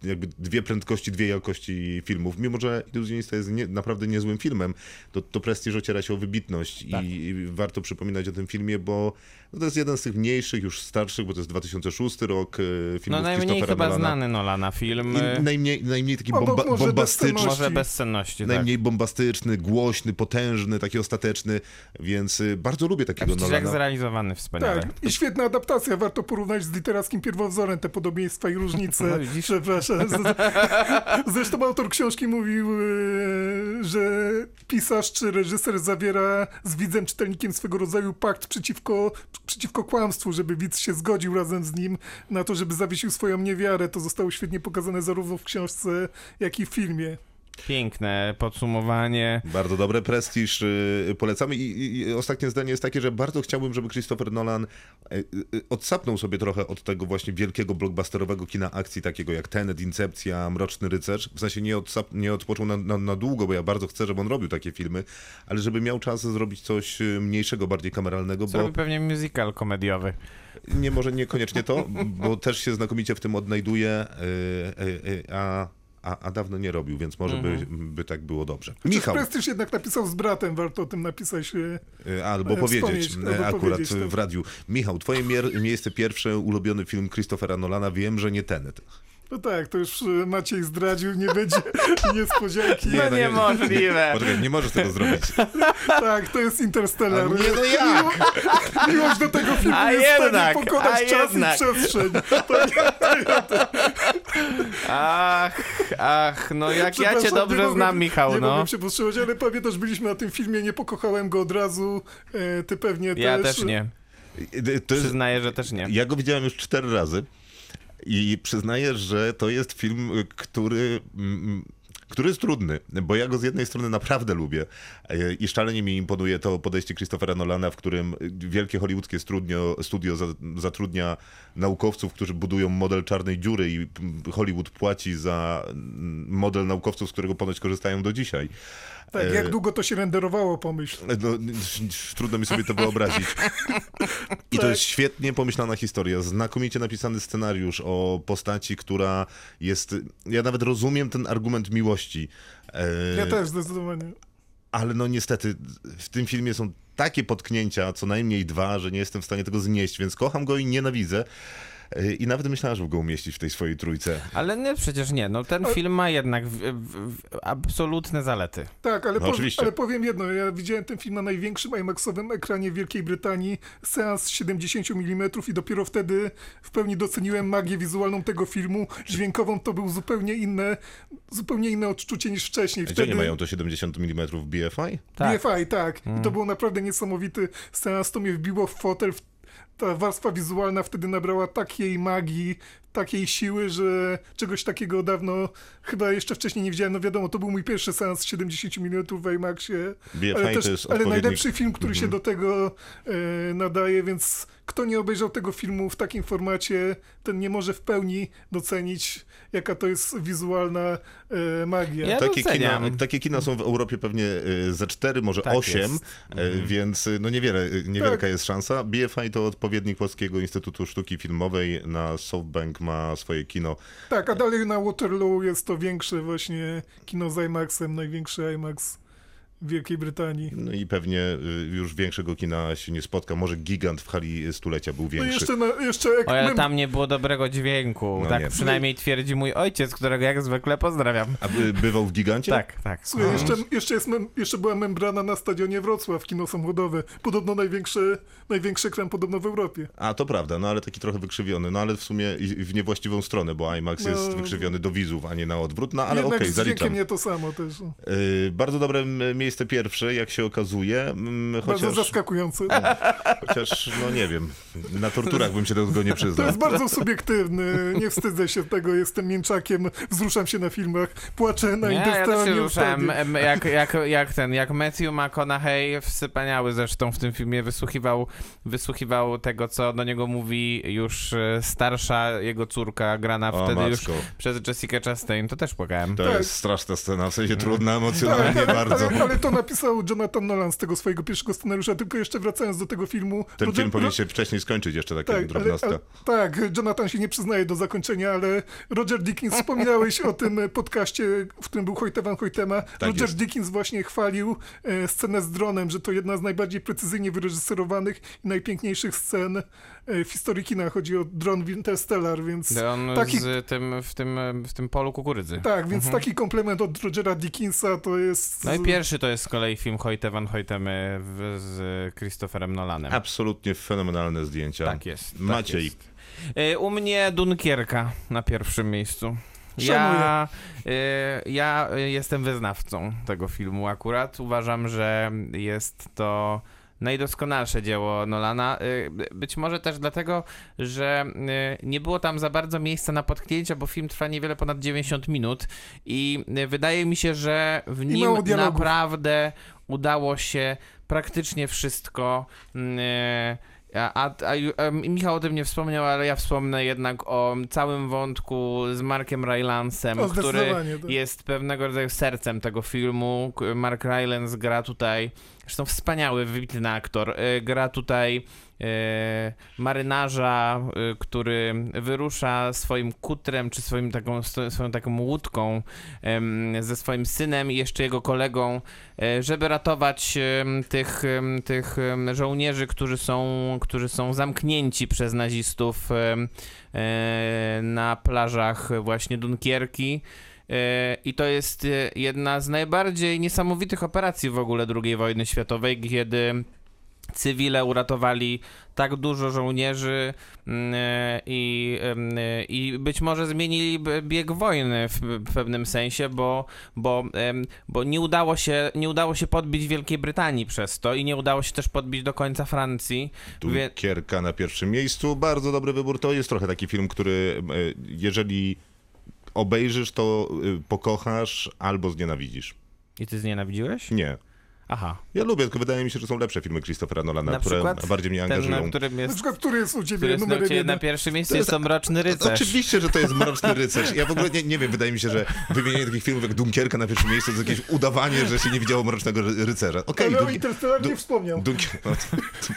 e, jakby dwie prędkości, dwie jakości filmów. Mimo, że Iluzjonista jest nie, naprawdę niezłym filmem, to, to prestiż ociera się o wybitność Tak. i, i warto przypominać o tym filmie, bo no to jest jeden z tych mniejszych, już starszych, bo to jest 2006 rok e, filmów No najmniej chyba Nolana. znany Nolana film. I najmniej, najmniej taki bomba, bombastyczny. Może bezsenności, tak. Najmniej bombastyczny, głośny, potężny, taki ostateczny, więc y, bardzo lubię takiego przecież jak Nolana. zrealizowany wspaniale. Tak, i świetna adaptacja. Warto porównać z literackim pierwowzorem te podobieństwa i różnice. No, widzisz? Przepraszam. Z- Zresztą autor książki mówił, e, że pisarz czy reżyser zawiera z widzem, czytelnikiem swego rodzaju pakt przeciwko, przeciwko kłamstwu, żeby widz się zgodził razem z nim na to, żeby zawiesił swoją niewiarę. To zostało świetnie pokazane zarówno w książce, jak i w filmie. Piękne podsumowanie. Bardzo dobre, prestiż, y, polecamy. I, i, ostatnie zdanie jest takie, że bardzo chciałbym, żeby Christopher Nolan y, y, odsapnął sobie trochę od tego właśnie wielkiego blockbusterowego kina akcji, takiego jak Tenet, Incepcja, Mroczny Rycerz. W sensie nie, odsap, nie odpoczął na, na, na długo, bo ja bardzo chcę, żeby on robił takie filmy, ale żeby miał czas zrobić coś y, mniejszego, bardziej kameralnego, bo Zrobi pewnie musical komediowy. nie może niekoniecznie to, bo też się znakomicie w tym odnajduje, y, y, y, a, a, a dawno nie robił, więc może by, by tak było dobrze. Michał, Prestiż jednak napisał z bratem, warto o tym napisać. e, y, albo e, powiedzieć albo akurat powiedzieć, y, tak. w radiu. Michał, twoje mier- miejsce pierwsze, ulubiony film Christophera Nolana, wiem, że nie Tenet. No tak, to już e, Maciej zdradził, nie będzie niespodzianki. Nie, No no nie- niemożliwe. Poczekaj, nie możesz tego zrobić. Tak, to jest Interstellar. A nie, no jak? Miłość do tego filmu A jest jednak, w stanie pokonać a czas jednak. i przestrzeń. Ach, ach, no jak ja cię dobrze nie mogłem- znam, Michał, Nie no. mogłem się powstrzymać, ale pamiętasz, byliśmy na tym filmie, nie pokochałem go od razu. E, ty pewnie Ja też. też nie. Y, To jest, Przyznaję, że też nie. Ja go widziałem już cztery razy i przyznaję, że to jest film, który. mm, Który jest trudny, bo ja go z jednej strony naprawdę lubię y, i szalenie mi imponuje to podejście Christophera Nolana, w którym wielkie hollywoodzkie studio, studio za- zatrudnia naukowców, którzy budują model czarnej dziury i mm, Hollywood płaci za mm, model naukowców, z którego ponoć korzystają do dzisiaj. Tak, E, jak długo to się renderowało, pomyśl. no, trudno mi sobie to wyobrazić. I to Tak. jest świetnie pomyślana historia, znakomicie napisany scenariusz o postaci, która jest. Ja nawet rozumiem ten argument miłości. e, Ja też zdecydowanie. Ale no niestety w tym filmie są takie potknięcia, co najmniej dwa, że nie jestem w stanie tego znieść, więc kocham go i nienawidzę. I nawet myślałem, żeby go umieścić w tej swojej trójce. Ale nie, przecież nie. No ten film ma jednak w, w, w, absolutne zalety. Tak, ale, No pow- ale powiem jedno, ja widziałem ten film na największym IMAX-owym ekranie w Wielkiej Brytanii, seans 70 mm i dopiero wtedy w pełni doceniłem magię wizualną tego filmu. Dźwiękową to był zupełnie inne, zupełnie inne odczucie niż wcześniej. Gdzie Wtedy nie mają to 70 mm BFI? Tak. BFI, tak. I Mm. to był naprawdę niesamowity seans, to mnie wbiło w fotel. w- Ta warstwa wizualna wtedy nabrała takiej magii, takiej siły, że czegoś takiego dawno chyba jeszcze wcześniej nie widziałem. No wiadomo, to był mój pierwszy seans 70 mm w IMAXie. BFI ale, też, to jest ale odpowiednik- Mhm. najlepszy film, który się do tego e, nadaje, więc kto nie obejrzał tego filmu w takim formacie, ten nie może w pełni docenić, jaka to jest wizualna e, magia. Ja Takie kina, takie kina są w Europie pewnie y, ze 4, może Tak 8, jest. y, więc y, no niewiele, y, niewielka Tak. jest szansa. BFI to odpowiednik Polskiego Instytutu Sztuki Filmowej. Na SoftBank ma swoje kino. Tak, a dalej na Waterloo jest to większe właśnie kino z IMAXem, największy IMAX Wielkiej Brytanii. No i pewnie y, już większego kina się nie spotka. Może gigant w hali stulecia był No większy. jeszcze, na, jeszcze jak O, tam nie było dobrego dźwięku. No tak nie. przynajmniej twierdzi mój ojciec, którego jak zwykle pozdrawiam. A by, bywał w gigancie? Tak, tak. Słuchaj, jeszcze, jeszcze, jest mem, jeszcze była membrana na stadionie Wrocław, kino samochodowe. Podobno największy, największy ekran podobno w Europie. A to prawda, no ale taki trochę wykrzywiony. No ale w sumie w niewłaściwą stronę, bo IMAX No. jest wykrzywiony do widzów, a nie na odwrót. No ale Jednak okej, dźwiękiem zaliczam. nie to samo też. no. Y, bardzo dobre m, miejsce pierwsze, jak się okazuje. m, Bardzo Chociaż, zaskakujące. chociaż, no nie wiem, na torturach bym się do tego nie To przyznał. jest bardzo subiektywny, nie wstydzę się tego, jestem mięczakiem, wzruszam się na filmach, płaczę na Nie, ja też się ruszałem. Jak, jak, jak ten, jak Matthew McConaughey, wspaniały zresztą w tym filmie, wysłuchiwał, wysłuchiwał tego, co do niego mówi już e, starsza jego córka, grana O, wtedy już przez Jessica Chastain, to też płakałem. To Tak. jest straszna scena, w sensie trudna Tak, emocjonalnie ale, bardzo. ale, ale to napisał Jonathan Nolan z tego swojego pierwszego scenariusza, tylko jeszcze wracając do tego filmu. Ten Roger- film powinien Ro- się wcześniej skończyć, jeszcze taka Tak, drobnostka. ale, tak, Jonathan się nie przyznaje do zakończenia, ale Roger Dickens, wspominałeś o tym podcaście, w którym był Hojtewan Hojtema. Roger jest. Dickens właśnie chwalił e, scenę z dronem, że to jedna z najbardziej precyzyjnie wyreżyserowanych i najpiękniejszych scen w historii kina. Chodzi o dron w Interstellar, więc On taki, z tym, w, tym, w tym polu kukurydzy. tak, więc taki komplement od Rogera Dickinsa to jest... No i pierwszy to jest z kolei film Hoyte van Hoytemy z Christopherem Nolanem. Absolutnie fenomenalne zdjęcia. Tak jest. tak Maciej. jest. Y, U mnie Dunkierka na pierwszym miejscu. Ja, y, ja jestem wyznawcą tego filmu akurat. Uważam, że jest to najdoskonalsze dzieło Nolana. Y, Być może też dlatego, że y, nie było tam za bardzo miejsca na potknięcia, bo film trwa niewiele ponad 90 minut i y, wydaje mi się, że w nim naprawdę udało się praktycznie wszystko. y, A, a, a, Michał o tym nie wspomniał, ale ja wspomnę jednak o całym wątku z Markiem Rylansem, O, który tak. jest pewnego rodzaju sercem tego filmu. Mark Rylance gra tutaj, zresztą wspaniały, wybitny aktor, y, gra tutaj marynarza, y, który wyrusza swoim kutrem, czy swoim taką, swoją taką łódką ze swoim synem i jeszcze jego kolegą, e, żeby ratować tych, tych żołnierzy, którzy są, którzy są zamknięci przez nazistów e, na plażach właśnie Dunkierki. E, I to jest e, jedna z najbardziej niesamowitych operacji w ogóle II wojny światowej, kiedy cywile uratowali tak dużo żołnierzy mm, e, i, em, e, i być może zmienili bieg wojny w, pewnym sensie, bo, bo, bo nie, udało się, nie udało się podbić Wielkiej Brytanii przez to i nie udało się też podbić do końca Francji. Wie- Dunkierka na pierwszym miejscu. Bardzo dobry wybór. To jest trochę taki film, który e, jeżeli obejrzysz, to e, pokochasz albo znienawidzisz. I ty znienawidziłeś? Nie. Aha. Ja lubię, tylko wydaje mi się, że są lepsze filmy Christophera Nolana, Na które bardziej mnie Ten, angażują. na którym Na jest, przykład, który jest u ciebie jest na, jeden? na pierwszym miejscu, jest jest- to Mroczny Rycerz. Oczywiście, że to jest Mroczny Rycerz. Ja w ogóle nie, nie wiem, wydaje mi się, że wymienienie takich filmów jak Dunkierka na pierwszym miejscu to jest jakieś udawanie, że się nie widziało Mrocznego Ry- Rycerza. Okej, Ale o Dunk- Interstellar nie wspomniał. Dunkier...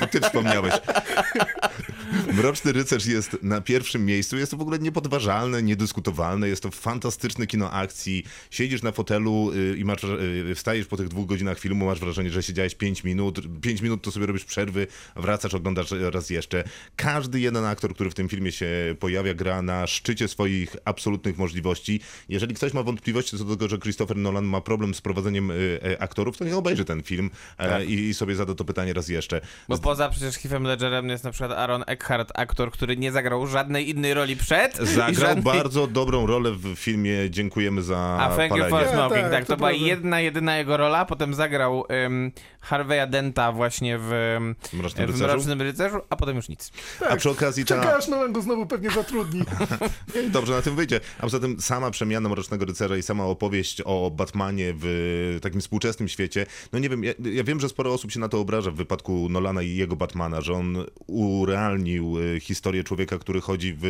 No, ty wspomniałeś. Mroczny Rycerz jest na pierwszym miejscu. Jest to w ogóle niepodważalne, niedyskutowalne. Jest to fantastyczne kino akcji. Siedzisz na fotelu y, i masz, y, wstajesz po tych dwóch godzinach filmu, masz wrażenie, że siedziałeś 5 minut. 5 minut to sobie robisz przerwy, wracasz, oglądasz raz jeszcze. Każdy jeden aktor, który w tym filmie się pojawia, gra na szczycie swoich absolutnych możliwości. Jeżeli ktoś ma wątpliwości co do tego, że Christopher Nolan ma problem z prowadzeniem y, e, aktorów, to niech obejrzy ten film e, Tak. i, sobie zada to pytanie raz jeszcze. Bo poza przecież Heathem Ledgerem jest na przykład Aaron Eckhart, aktor, który nie zagrał żadnej innej roli przed. Zagrał żadnej... bardzo dobrą rolę w filmie Dziękujemy za A Thank You for Nie, Smoking, tak, tak, to to była prawda. jedna, jedyna jego rola, potem zagrał um, Harveya Denta właśnie w, Mrocznym w Rycerzu? Mrocznym Rycerzu, a potem już nic. A przy okazji ta... Czeka aż Nolan go znowu pewnie zatrudni. Dobrze na tym wyjdzie. A poza tym sama przemiana Mrocznego Rycerza i sama opowieść o Batmanie w takim współczesnym świecie, no nie wiem, ja, ja wiem, że sporo osób się na to obraża w wypadku Nolana i jego Batmana, że on urealnił y, historię człowieka, który chodzi w,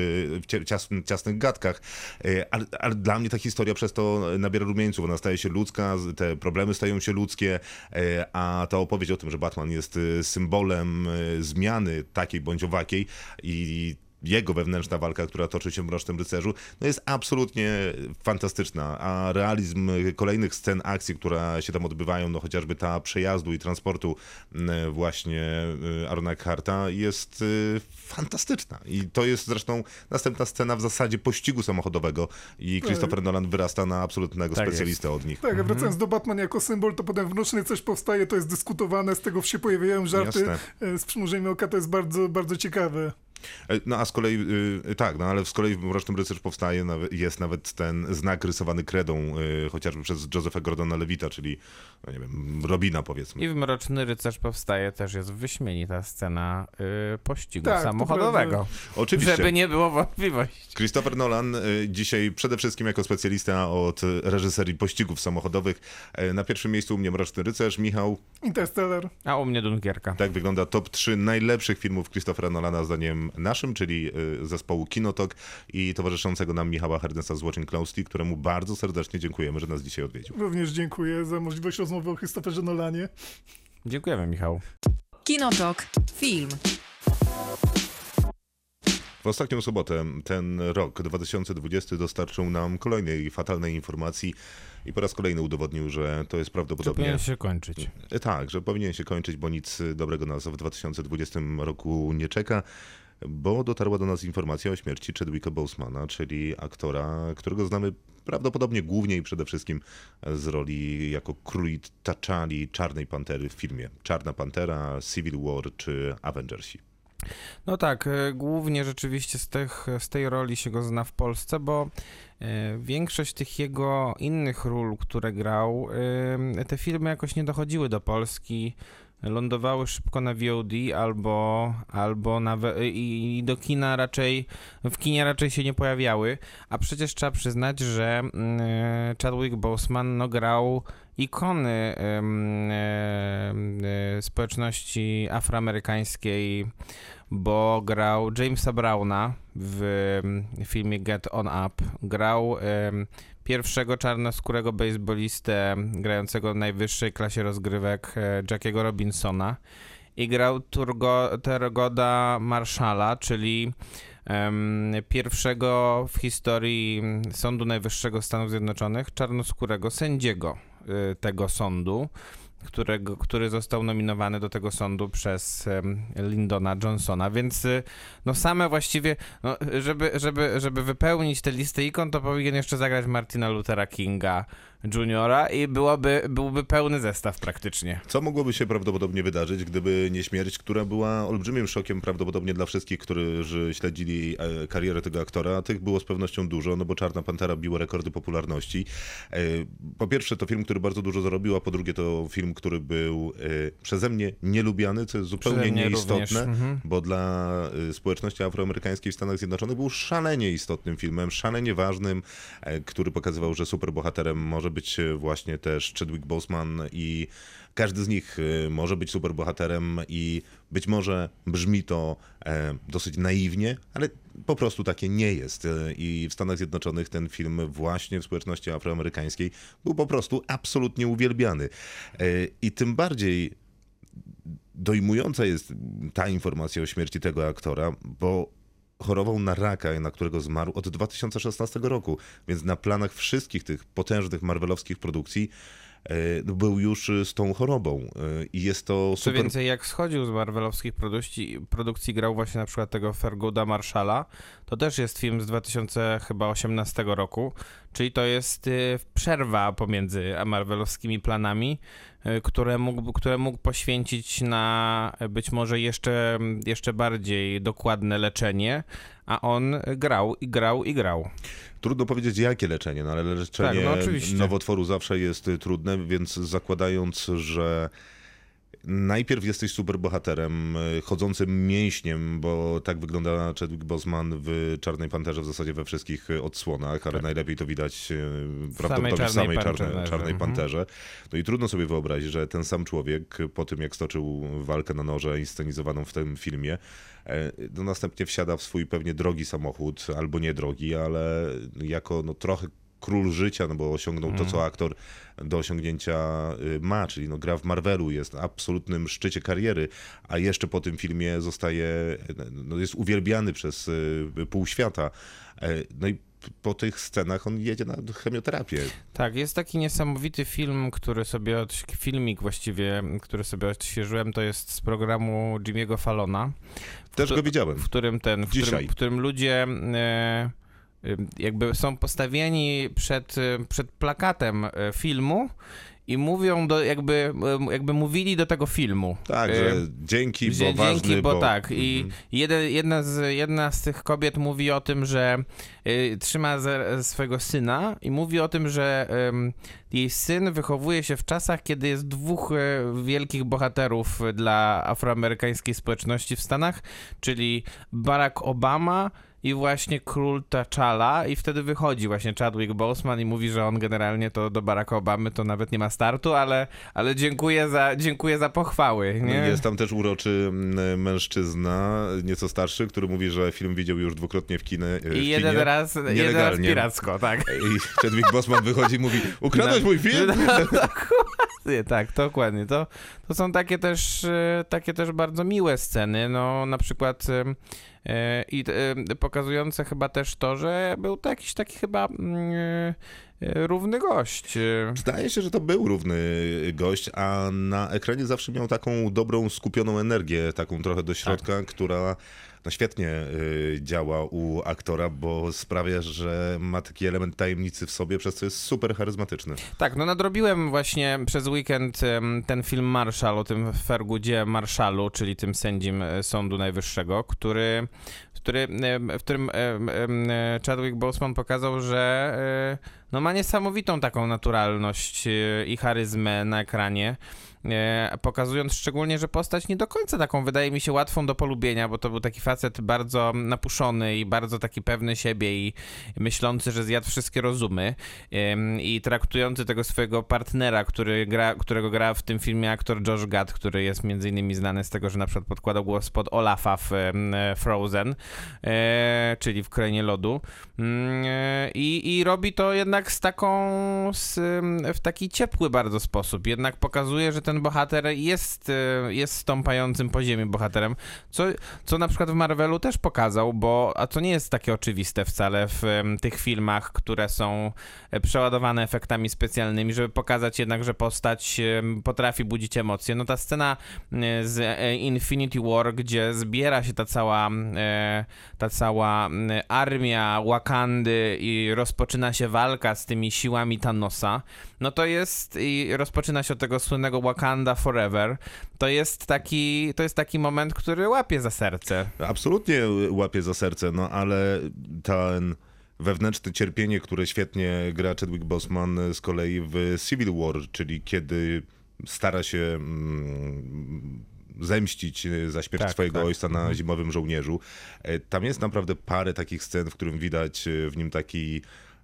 w ciasnych gadkach, Y, ale, ale dla mnie ta historia przez to nabiera rumieńców, ona staje się ludzka, te problemy stają się ludzkie, a ta opowieść o tym, że Batman jest y, symbolem y, zmiany takiej bądź owakiej i jego wewnętrzna walka, która toczy się w Mrocznym Rycerzu, no jest absolutnie fantastyczna, a realizm kolejnych scen akcji, które się tam odbywają, no chociażby ta przejazdu i transportu m, właśnie y, Arona Eckharta jest y, fantastyczna. I to jest zresztą następna scena w zasadzie pościgu samochodowego i Christopher Nolan wyrasta na absolutnego Tak specjalistę od nich. Tak, a wracając do Batman jako symbol, to potem w Mroczny coś powstaje, to jest dyskutowane, z tego się pojawiają żarty. Jasne. E, Z przymurzeniem oka to jest bardzo, bardzo ciekawe. E, No a z kolei, y, tak, no ale z kolei w Mrocznym Rycerz powstaje, jest nawet ten znak rysowany kredą, y, chociażby przez Josepha Gordona Levita, czyli, no nie wiem, Robina powiedzmy. I w Mroczny Rycerz powstaje też jest wyśmienita scena y, pościgu Tak, samochodowego. Oczywiście. Żeby nie było wątpliwości. Christopher Nolan dzisiaj przede wszystkim jako specjalista od reżyserii pościgów samochodowych. Y, Na pierwszym miejscu u mnie Mroczny Rycerz. Michał, Interstellar. A u mnie Dunkierka. tak wygląda top 3 najlepszych filmów Christophera Nolana zdaniem naszym, czyli y, zespołu Kinotok i towarzyszącego nam Michała Herdesa z Watching Closely, któremu bardzo serdecznie dziękujemy, że nas dzisiaj odwiedził. Również dziękuję za możliwość rozmowy o Christopherze Nolanie. Dziękujemy, Michał. Kinotok. Film. W ostatnią sobotę ten rok 2020 dostarczył nam kolejnej fatalnej informacji i po raz kolejny udowodnił, że to jest prawdopodobnie... powinien się kończyć. E, Tak, że powinien się kończyć, bo nic dobrego nas w 2020 roku nie czeka, bo dotarła do nas informacja o śmierci Chadwicka Bosemana, czyli aktora, którego znamy prawdopodobnie głównie i przede wszystkim z roli jako króli T'Challi Czarnej Pantery w filmie Czarna Pantera, Civil War czy Avengersi. No tak, e, głównie rzeczywiście z, tych, z tej roli się go zna w Polsce, bo e, większość tych jego innych ról, które grał, e, te filmy jakoś nie dochodziły do Polski. Lądowały szybko na VOD albo, albo na i, do kina raczej, w kinie raczej się nie pojawiały, a przecież trzeba przyznać, że mm, e, Chadwick Boseman no, grał ikony e, społeczności afroamerykańskiej, bo grał Jamesa Browna w em, filmie Get On Up, grał pierwszego czarnoskórego baseballistę grającego w najwyższej klasie rozgrywek e, Jackiego Robinsona. I grał Turgo, Tergoda Marszala, czyli em, pierwszego w historii Sądu Najwyższego Stanów Zjednoczonych czarnoskórego sędziego y, tego sądu, którego, który został nominowany do tego sądu przez em, Lyndona Johnsona, więc y, no same właściwie, no, żeby, żeby, żeby wypełnić tę listę ikon, to powinien jeszcze zagrać Martina Luthera Kinga Juniora i byłoby, byłby pełny zestaw praktycznie. Co mogłoby się prawdopodobnie wydarzyć, gdyby nie śmierć, która była olbrzymim szokiem prawdopodobnie dla wszystkich, którzy śledzili e, karierę tego aktora. Tych było z pewnością dużo, no bo Czarna Pantera biła rekordy popularności. E, Po pierwsze to film, który bardzo dużo zarobił, a po drugie to film, który był e, przeze mnie nielubiany, co jest zupełnie nieistotne, mhm. bo dla społeczności afroamerykańskiej w Stanach Zjednoczonych był szalenie istotnym filmem, szalenie ważnym, który pokazywał, że superbohaterem może być e, właśnie też Chadwick Boseman i każdy z nich e, może być superbohaterem i być może brzmi to e, dosyć naiwnie, ale po prostu takie nie jest. I w Stanach Zjednoczonych ten film właśnie w społeczności afroamerykańskiej był po prostu absolutnie uwielbiany. I tym bardziej dojmująca jest ta informacja o śmierci tego aktora, bo chorował na raka, na którego zmarł od 2016 roku, więc na planach wszystkich tych potężnych marvelowskich produkcji e, był już e, z tą chorobą. E, i jest to Co super... więcej, jak schodził z marvelowskich produkcji, produkcji grał właśnie na przykład tego Ferguda Marshalla, to też jest film z 2018 roku, czyli to jest y, przerwa pomiędzy marvelowskimi planami, y, które mógł, które mógł poświęcić na y, być może jeszcze, jeszcze bardziej dokładne leczenie, a on grał i grał i grał. Trudno powiedzieć jakie leczenie, no ale leczenie Tak, no nowotworu zawsze jest trudne, więc zakładając, że najpierw jesteś superbohaterem, y, chodzącym mięśniem, bo tak wygląda Chadwick Boseman w Czarnej Panterze w zasadzie we wszystkich y, odsłonach, ale najlepiej to widać y, prawdopodobnie w Czarnej samej Panterze. Czarnej, czarnej Mhm. Panterze. No i trudno sobie wyobrazić, że ten sam człowiek po tym jak stoczył walkę na noże inscenizowaną w tym filmie, e, no następnie wsiada w swój pewnie drogi samochód, albo nie drogi, ale jako no, trochę król życia, no bo osiągnął to, co aktor do osiągnięcia y, ma, czyli no, gra w Marvelu, jest na absolutnym szczycie kariery, a jeszcze po tym filmie zostaje, no, jest uwielbiany przez y, pół świata. E, No i po tych scenach on jedzie na chemioterapię. Tak, jest taki niesamowity film, który sobie, filmik właściwie, który sobie odświeżyłem, to jest z programu Jimmy'ego Fallona. Też go widziałem. w którym ten, w którym, w którym ludzie e, jakby są postawieni przed, e, przed plakatem e, filmu i mówią do, jakby, jakby mówili do tego filmu. Tak, że dzięki, bo ważny, Dzięki, bo, tak. I Mhm. jeden, jedna, z, jedna z tych kobiet mówi o tym, że y, trzyma ze, swojego syna i mówi o tym, że ym, jej syn wychowuje się w czasach, kiedy jest dwóch y, wielkich bohaterów dla afroamerykańskiej społeczności w Stanach, czyli Barack Obama i właśnie król T'Challa i wtedy wychodzi właśnie Chadwick Boseman i mówi, że on generalnie to do Baracka Obamy to nawet nie ma startu, ale, ale dziękuję, za, dziękuję za pochwały. Nie? Jest tam też uroczy mężczyzna, nieco starszy, który mówi, że film widział już dwukrotnie w, kinie, w I jeden kinie. raz, jeden raz nielegalnie. piracko, tak. I Chadwick Boseman wychodzi i mówi, ukradłeś No. mój film? No, dokładnie, tak, dokładnie. To, to są takie też, e, takie też bardzo miłe sceny, no na przykład e, e, i e, pokazujące chyba też to, że był to jakiś taki chyba mm, e, e, równy gość. e. Zdaje się, że to był równy gość, a na ekranie zawsze miał taką dobrą, skupioną energię, taką trochę do środka, która no świetnie y, działa u aktora, bo sprawia, że ma taki element tajemnicy w sobie, przez co jest super charyzmatyczny. Tak, no nadrobiłem właśnie przez weekend ten film Marshall o tym Fergudzie Marshallu, czyli tym sędzim e, Sądu Najwyższego, który, który, w którym e, Chadwick Boseman pokazał, że e, no ma niesamowitą taką naturalność i charyzmę na ekranie. E, Pokazując szczególnie, że postać nie do końca taką wydaje mi się łatwą do polubienia, bo to był taki facet bardzo napuszony i bardzo taki pewny siebie i myślący, że zjadł wszystkie rozumy i traktujący tego swojego partnera, który gra, którego gra w tym filmie aktor Josh Gad, który jest między innymi znany z tego, że na przykład podkładał głos pod Olafa w Frozen, e, czyli w Krainie Lodu. Mm, e, i, i robi to jednak z taką, z, w taki ciepły bardzo sposób, jednak pokazuje, że ten bohater jest, e, jest stąpającym po ziemi bohaterem, co, co na przykład w Marvelu też pokazał, bo a to nie jest takie oczywiste wcale w tych filmach, które są e, przeładowane efektami specjalnymi, żeby pokazać jednak, że postać potrafi budzić emocje. No ta scena e, z Infinity War, gdzie zbiera się ta cała ta cała armia Wakandy i rozpoczyna się walka z tymi siłami Thanosa, no to jest i rozpoczyna się od tego słynnego Wakanda Forever. To jest taki to jest taki moment, który łapie za serce. Absolutnie łapie za serce, no ale ten wewnętrzne cierpienie, które świetnie gra Chadwick Boseman z kolei w Civil War, czyli kiedy stara się mm, zemścić za śmierć Tak, swojego tak. ojca na zimowym żołnierzu. E, Tam jest naprawdę parę takich scen, w którym widać e, w nim taki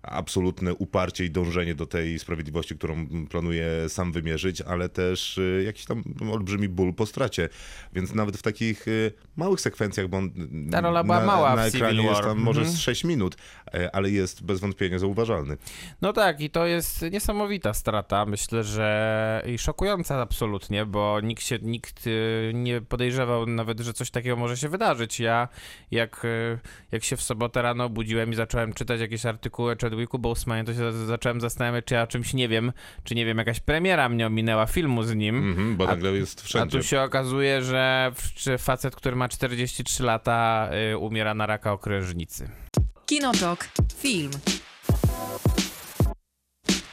absolutne uparcie i dążenie do tej sprawiedliwości, którą planuje sam wymierzyć, ale też y, jakiś tam olbrzymi ból po stracie. Więc nawet w takich y, małych sekwencjach, bo on Ta rola była na, mała na ekranie jest tam może Mhm. z 6 minut, e, ale jest bez wątpienia zauważalny. No tak, i to jest niesamowita strata. Myślę, że i szokująca absolutnie, bo nikt się, nikt y, nie podejrzewał nawet, że coś takiego może się wydarzyć. Ja, jak, y, jak się w sobotę rano obudziłem i zacząłem czytać jakieś artykuły Chadwicku Boseman, to się zacząłem zastanawiać, czy ja o czymś nie wiem, czy nie wiem, jakaś premiera mnie ominęła filmu z nim. Mhm, bo A- nagle jest A wszędzie. tu się okazuje, że facet, który ma 43 lata, y, umiera na raka okrężnicy. Kinotok. Film.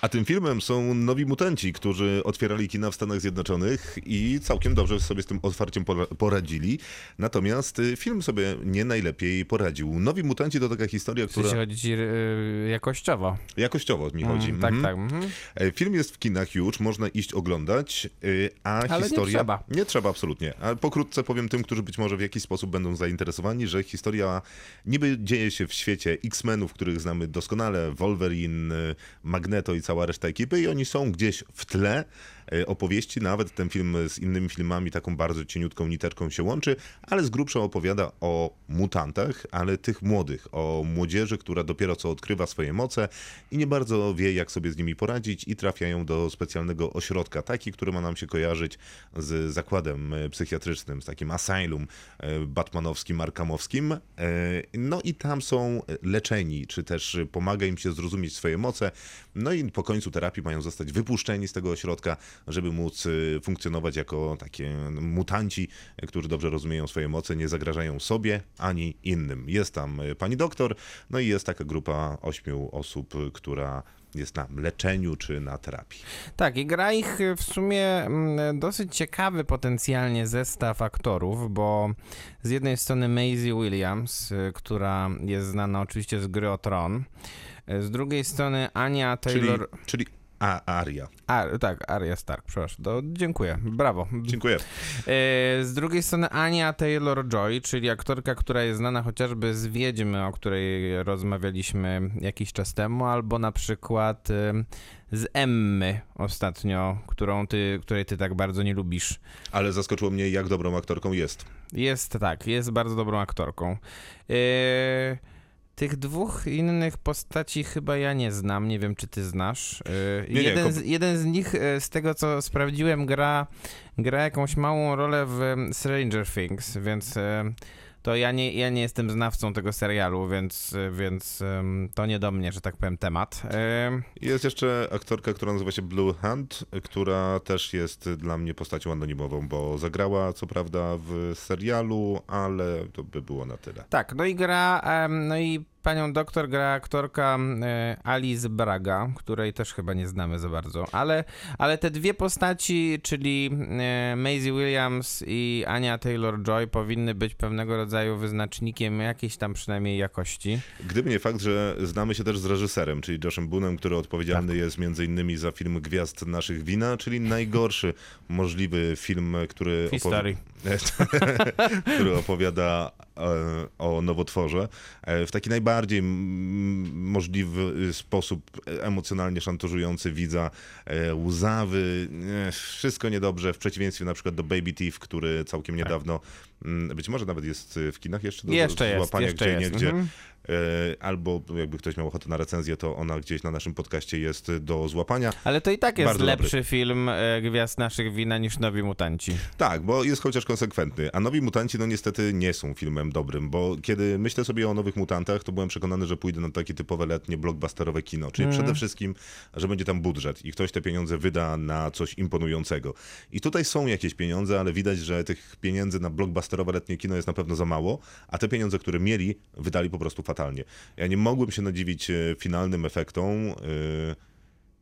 A tym filmem są Nowi Mutanci, którzy otwierali kina w Stanach Zjednoczonych i całkiem dobrze sobie z tym otwarciem pora- poradzili. Natomiast y, film sobie nie najlepiej poradził. Nowi Mutanci to taka historia, która chodzi ci y, jakościowo. jakościowo mi chodzi. Mm, tak, Mhm. tak. mhm. E, Film jest w kinach już, można iść oglądać, y, a Ale nie historia... trzeba. Nie trzeba, absolutnie. Ale pokrótce powiem tym, którzy być może w jakiś sposób będą zainteresowani, że historia niby dzieje się w świecie X-Menów, których znamy doskonale, Wolverine, Magneto i cała reszta ekipy i oni są gdzieś w tle opowieści, nawet ten film z innymi filmami taką bardzo cieniutką niteczką się łączy, ale z grubsza opowiada o mutantach, ale tych młodych, o młodzieży, która dopiero co odkrywa swoje moce i nie bardzo wie, jak sobie z nimi poradzić i trafiają do specjalnego ośrodka, taki, który ma nam się kojarzyć z zakładem e, psychiatrycznym, z takim asylum e, batmanowskim, arkamowskim. E, No i tam są leczeni, czy też pomaga im się zrozumieć swoje moce. No i po końcu terapii mają zostać wypuszczeni z tego ośrodka, żeby móc e, funkcjonować jako takie mutanci, którzy dobrze rozumieją swoje moce, nie zagrażają sobie ani innym. Jest tam e, pani doktor, no i jest taka grupa ośmiu osób, która jest na leczeniu czy na terapii. Tak, i gra ich y, w sumie mm, dosyć ciekawy potencjalnie zestaw aktorów, bo z jednej strony Maisie Williams, y, która jest znana oczywiście z gry o Tron, y, z drugiej strony Ania Czyli, Taylor... czyli a, Aria. A, tak, Arya Stark, przepraszam. To dziękuję, brawo. Dziękuję. E, Z drugiej strony Ania Taylor-Joy, czyli aktorka, która jest znana chociażby z Wiedźmy, o której rozmawialiśmy jakiś czas temu, albo na przykład e, z Emmy ostatnio, którą ty, której ty tak bardzo nie lubisz. Ale zaskoczyło mnie, jak dobrą aktorką jest. Jest tak, jest bardzo dobrą aktorką. E, Tych dwóch innych postaci chyba ja nie znam, nie wiem czy ty znasz. E, Nie, jeden, z, jeden z nich, e, z tego co sprawdziłem, gra, gra jakąś małą rolę w em, Stranger Things, więc e, to ja nie, ja nie jestem znawcą tego serialu, więc, więc to nie do mnie, że tak powiem, temat. Jest jeszcze aktorka, która nazywa się Blue Hand, która też jest dla mnie postacią anonimową, bo zagrała co prawda w serialu, ale to by było na tyle. Tak, no i gra, no i panią doktor gra aktorka e, Alice Braga, której też chyba nie znamy za bardzo, ale, ale te dwie postaci, czyli e, Maisie Williams i Ania Taylor-Joy powinny być pewnego rodzaju wyznacznikiem jakiejś tam przynajmniej jakości. Gdyby nie fakt, że znamy się też z reżyserem, czyli Joshem Boonem, który odpowiedzialny Tak. jest między innymi za film Gwiazd naszych wina, czyli najgorszy możliwy film, który, W historii. który opowiada e, o nowotworze e, w taki najbardziej możliwy sposób emocjonalnie szantażujący widza, e, łzawy, wszystko niedobrze, w przeciwieństwie na przykład do Baby Thief, który całkiem niedawno, mm, być może nawet jest w kinach jeszcze do Jeszcze jest, złapania jeszcze gdzie jest. niegdzie. Mhm. E, Albo jakby ktoś miał ochotę na recenzję, to ona gdzieś na naszym podcaście jest do złapania. Ale to i tak jest Bardzo lepszy film e, Gwiazd naszych wina niż Nowi Mutanci. Tak, bo jest chociaż konsekwentny. A Nowi Mutanci, no niestety nie są filmem dobrym, bo kiedy myślę sobie o Nowych Mutantach, to byłem przekonany, że pójdę na takie typowe letnie blockbusterowe kino. Czyli przede wszystkim, że będzie tam budżet i ktoś te pieniądze wyda na coś imponującego. I tutaj są jakieś pieniądze, ale widać, że tych pieniędzy na blockbusterowe letnie kino jest na pewno za mało, a te pieniądze, które mieli, wydali po prostu fatalnie. Ja nie mogłem się nadziwić e, finalnym efektom. e,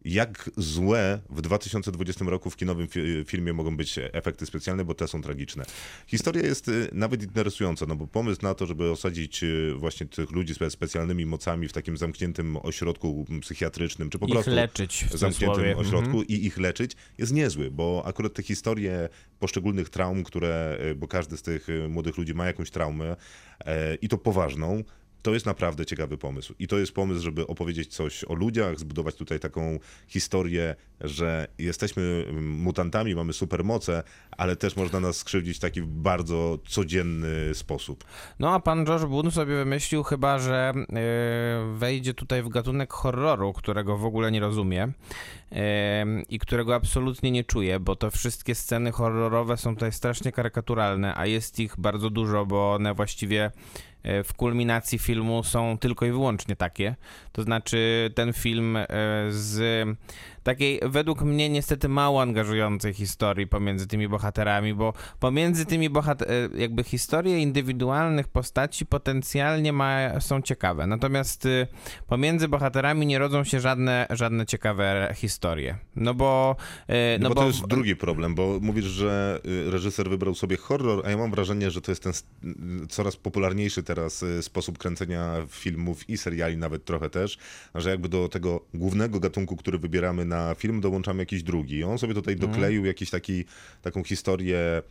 jak złe w 2020 roku w kinowym fi- filmie mogą być efekty specjalne, bo te są tragiczne. Historia jest y, nawet interesująca, no bo pomysł na to, żeby osadzić właśnie tych ludzi ze specjalnymi mocami w takim zamkniętym ośrodku psychiatrycznym, czy po Ich prostu leczyć w zamkniętym cudzysłowie. ośrodku Mhm. i ich leczyć jest niezły, bo akurat te historie poszczególnych traum, które, bo każdy z tych młodych ludzi ma jakąś traumę e, i to poważną, to jest naprawdę ciekawy pomysł. I to jest pomysł, żeby opowiedzieć coś o ludziach, zbudować tutaj taką historię, że jesteśmy mutantami, mamy supermoce, ale też można nas skrzywdzić w taki bardzo codzienny sposób. No a pan George Boone sobie wymyślił chyba, że e, wejdzie tutaj w gatunek horroru, którego w ogóle nie rozumie e, i którego absolutnie nie czuje, bo to wszystkie sceny horrorowe są tutaj strasznie karykaturalne, a jest ich bardzo dużo, bo one właściwie w kulminacji filmu są tylko i wyłącznie takie. To znaczy ten film e, z takiej według mnie niestety mało angażującej historii pomiędzy tymi bohaterami, bo pomiędzy tymi bohat e, jakby historie indywidualnych postaci potencjalnie ma, są ciekawe. Natomiast y, pomiędzy bohaterami nie rodzą się żadne, żadne ciekawe historie. No bo e, No, no bo, to jest drugi problem, bo mówisz, że y, reżyser wybrał sobie horror, a ja mam wrażenie, że to jest ten coraz popularniejszy teraz y, sposób kręcenia filmów i seriali nawet trochę też, że jakby do tego głównego gatunku, który wybieramy na film, dołączamy jakiś drugi. I on sobie tutaj Mhm. dokleił jakiś taki, taką historię,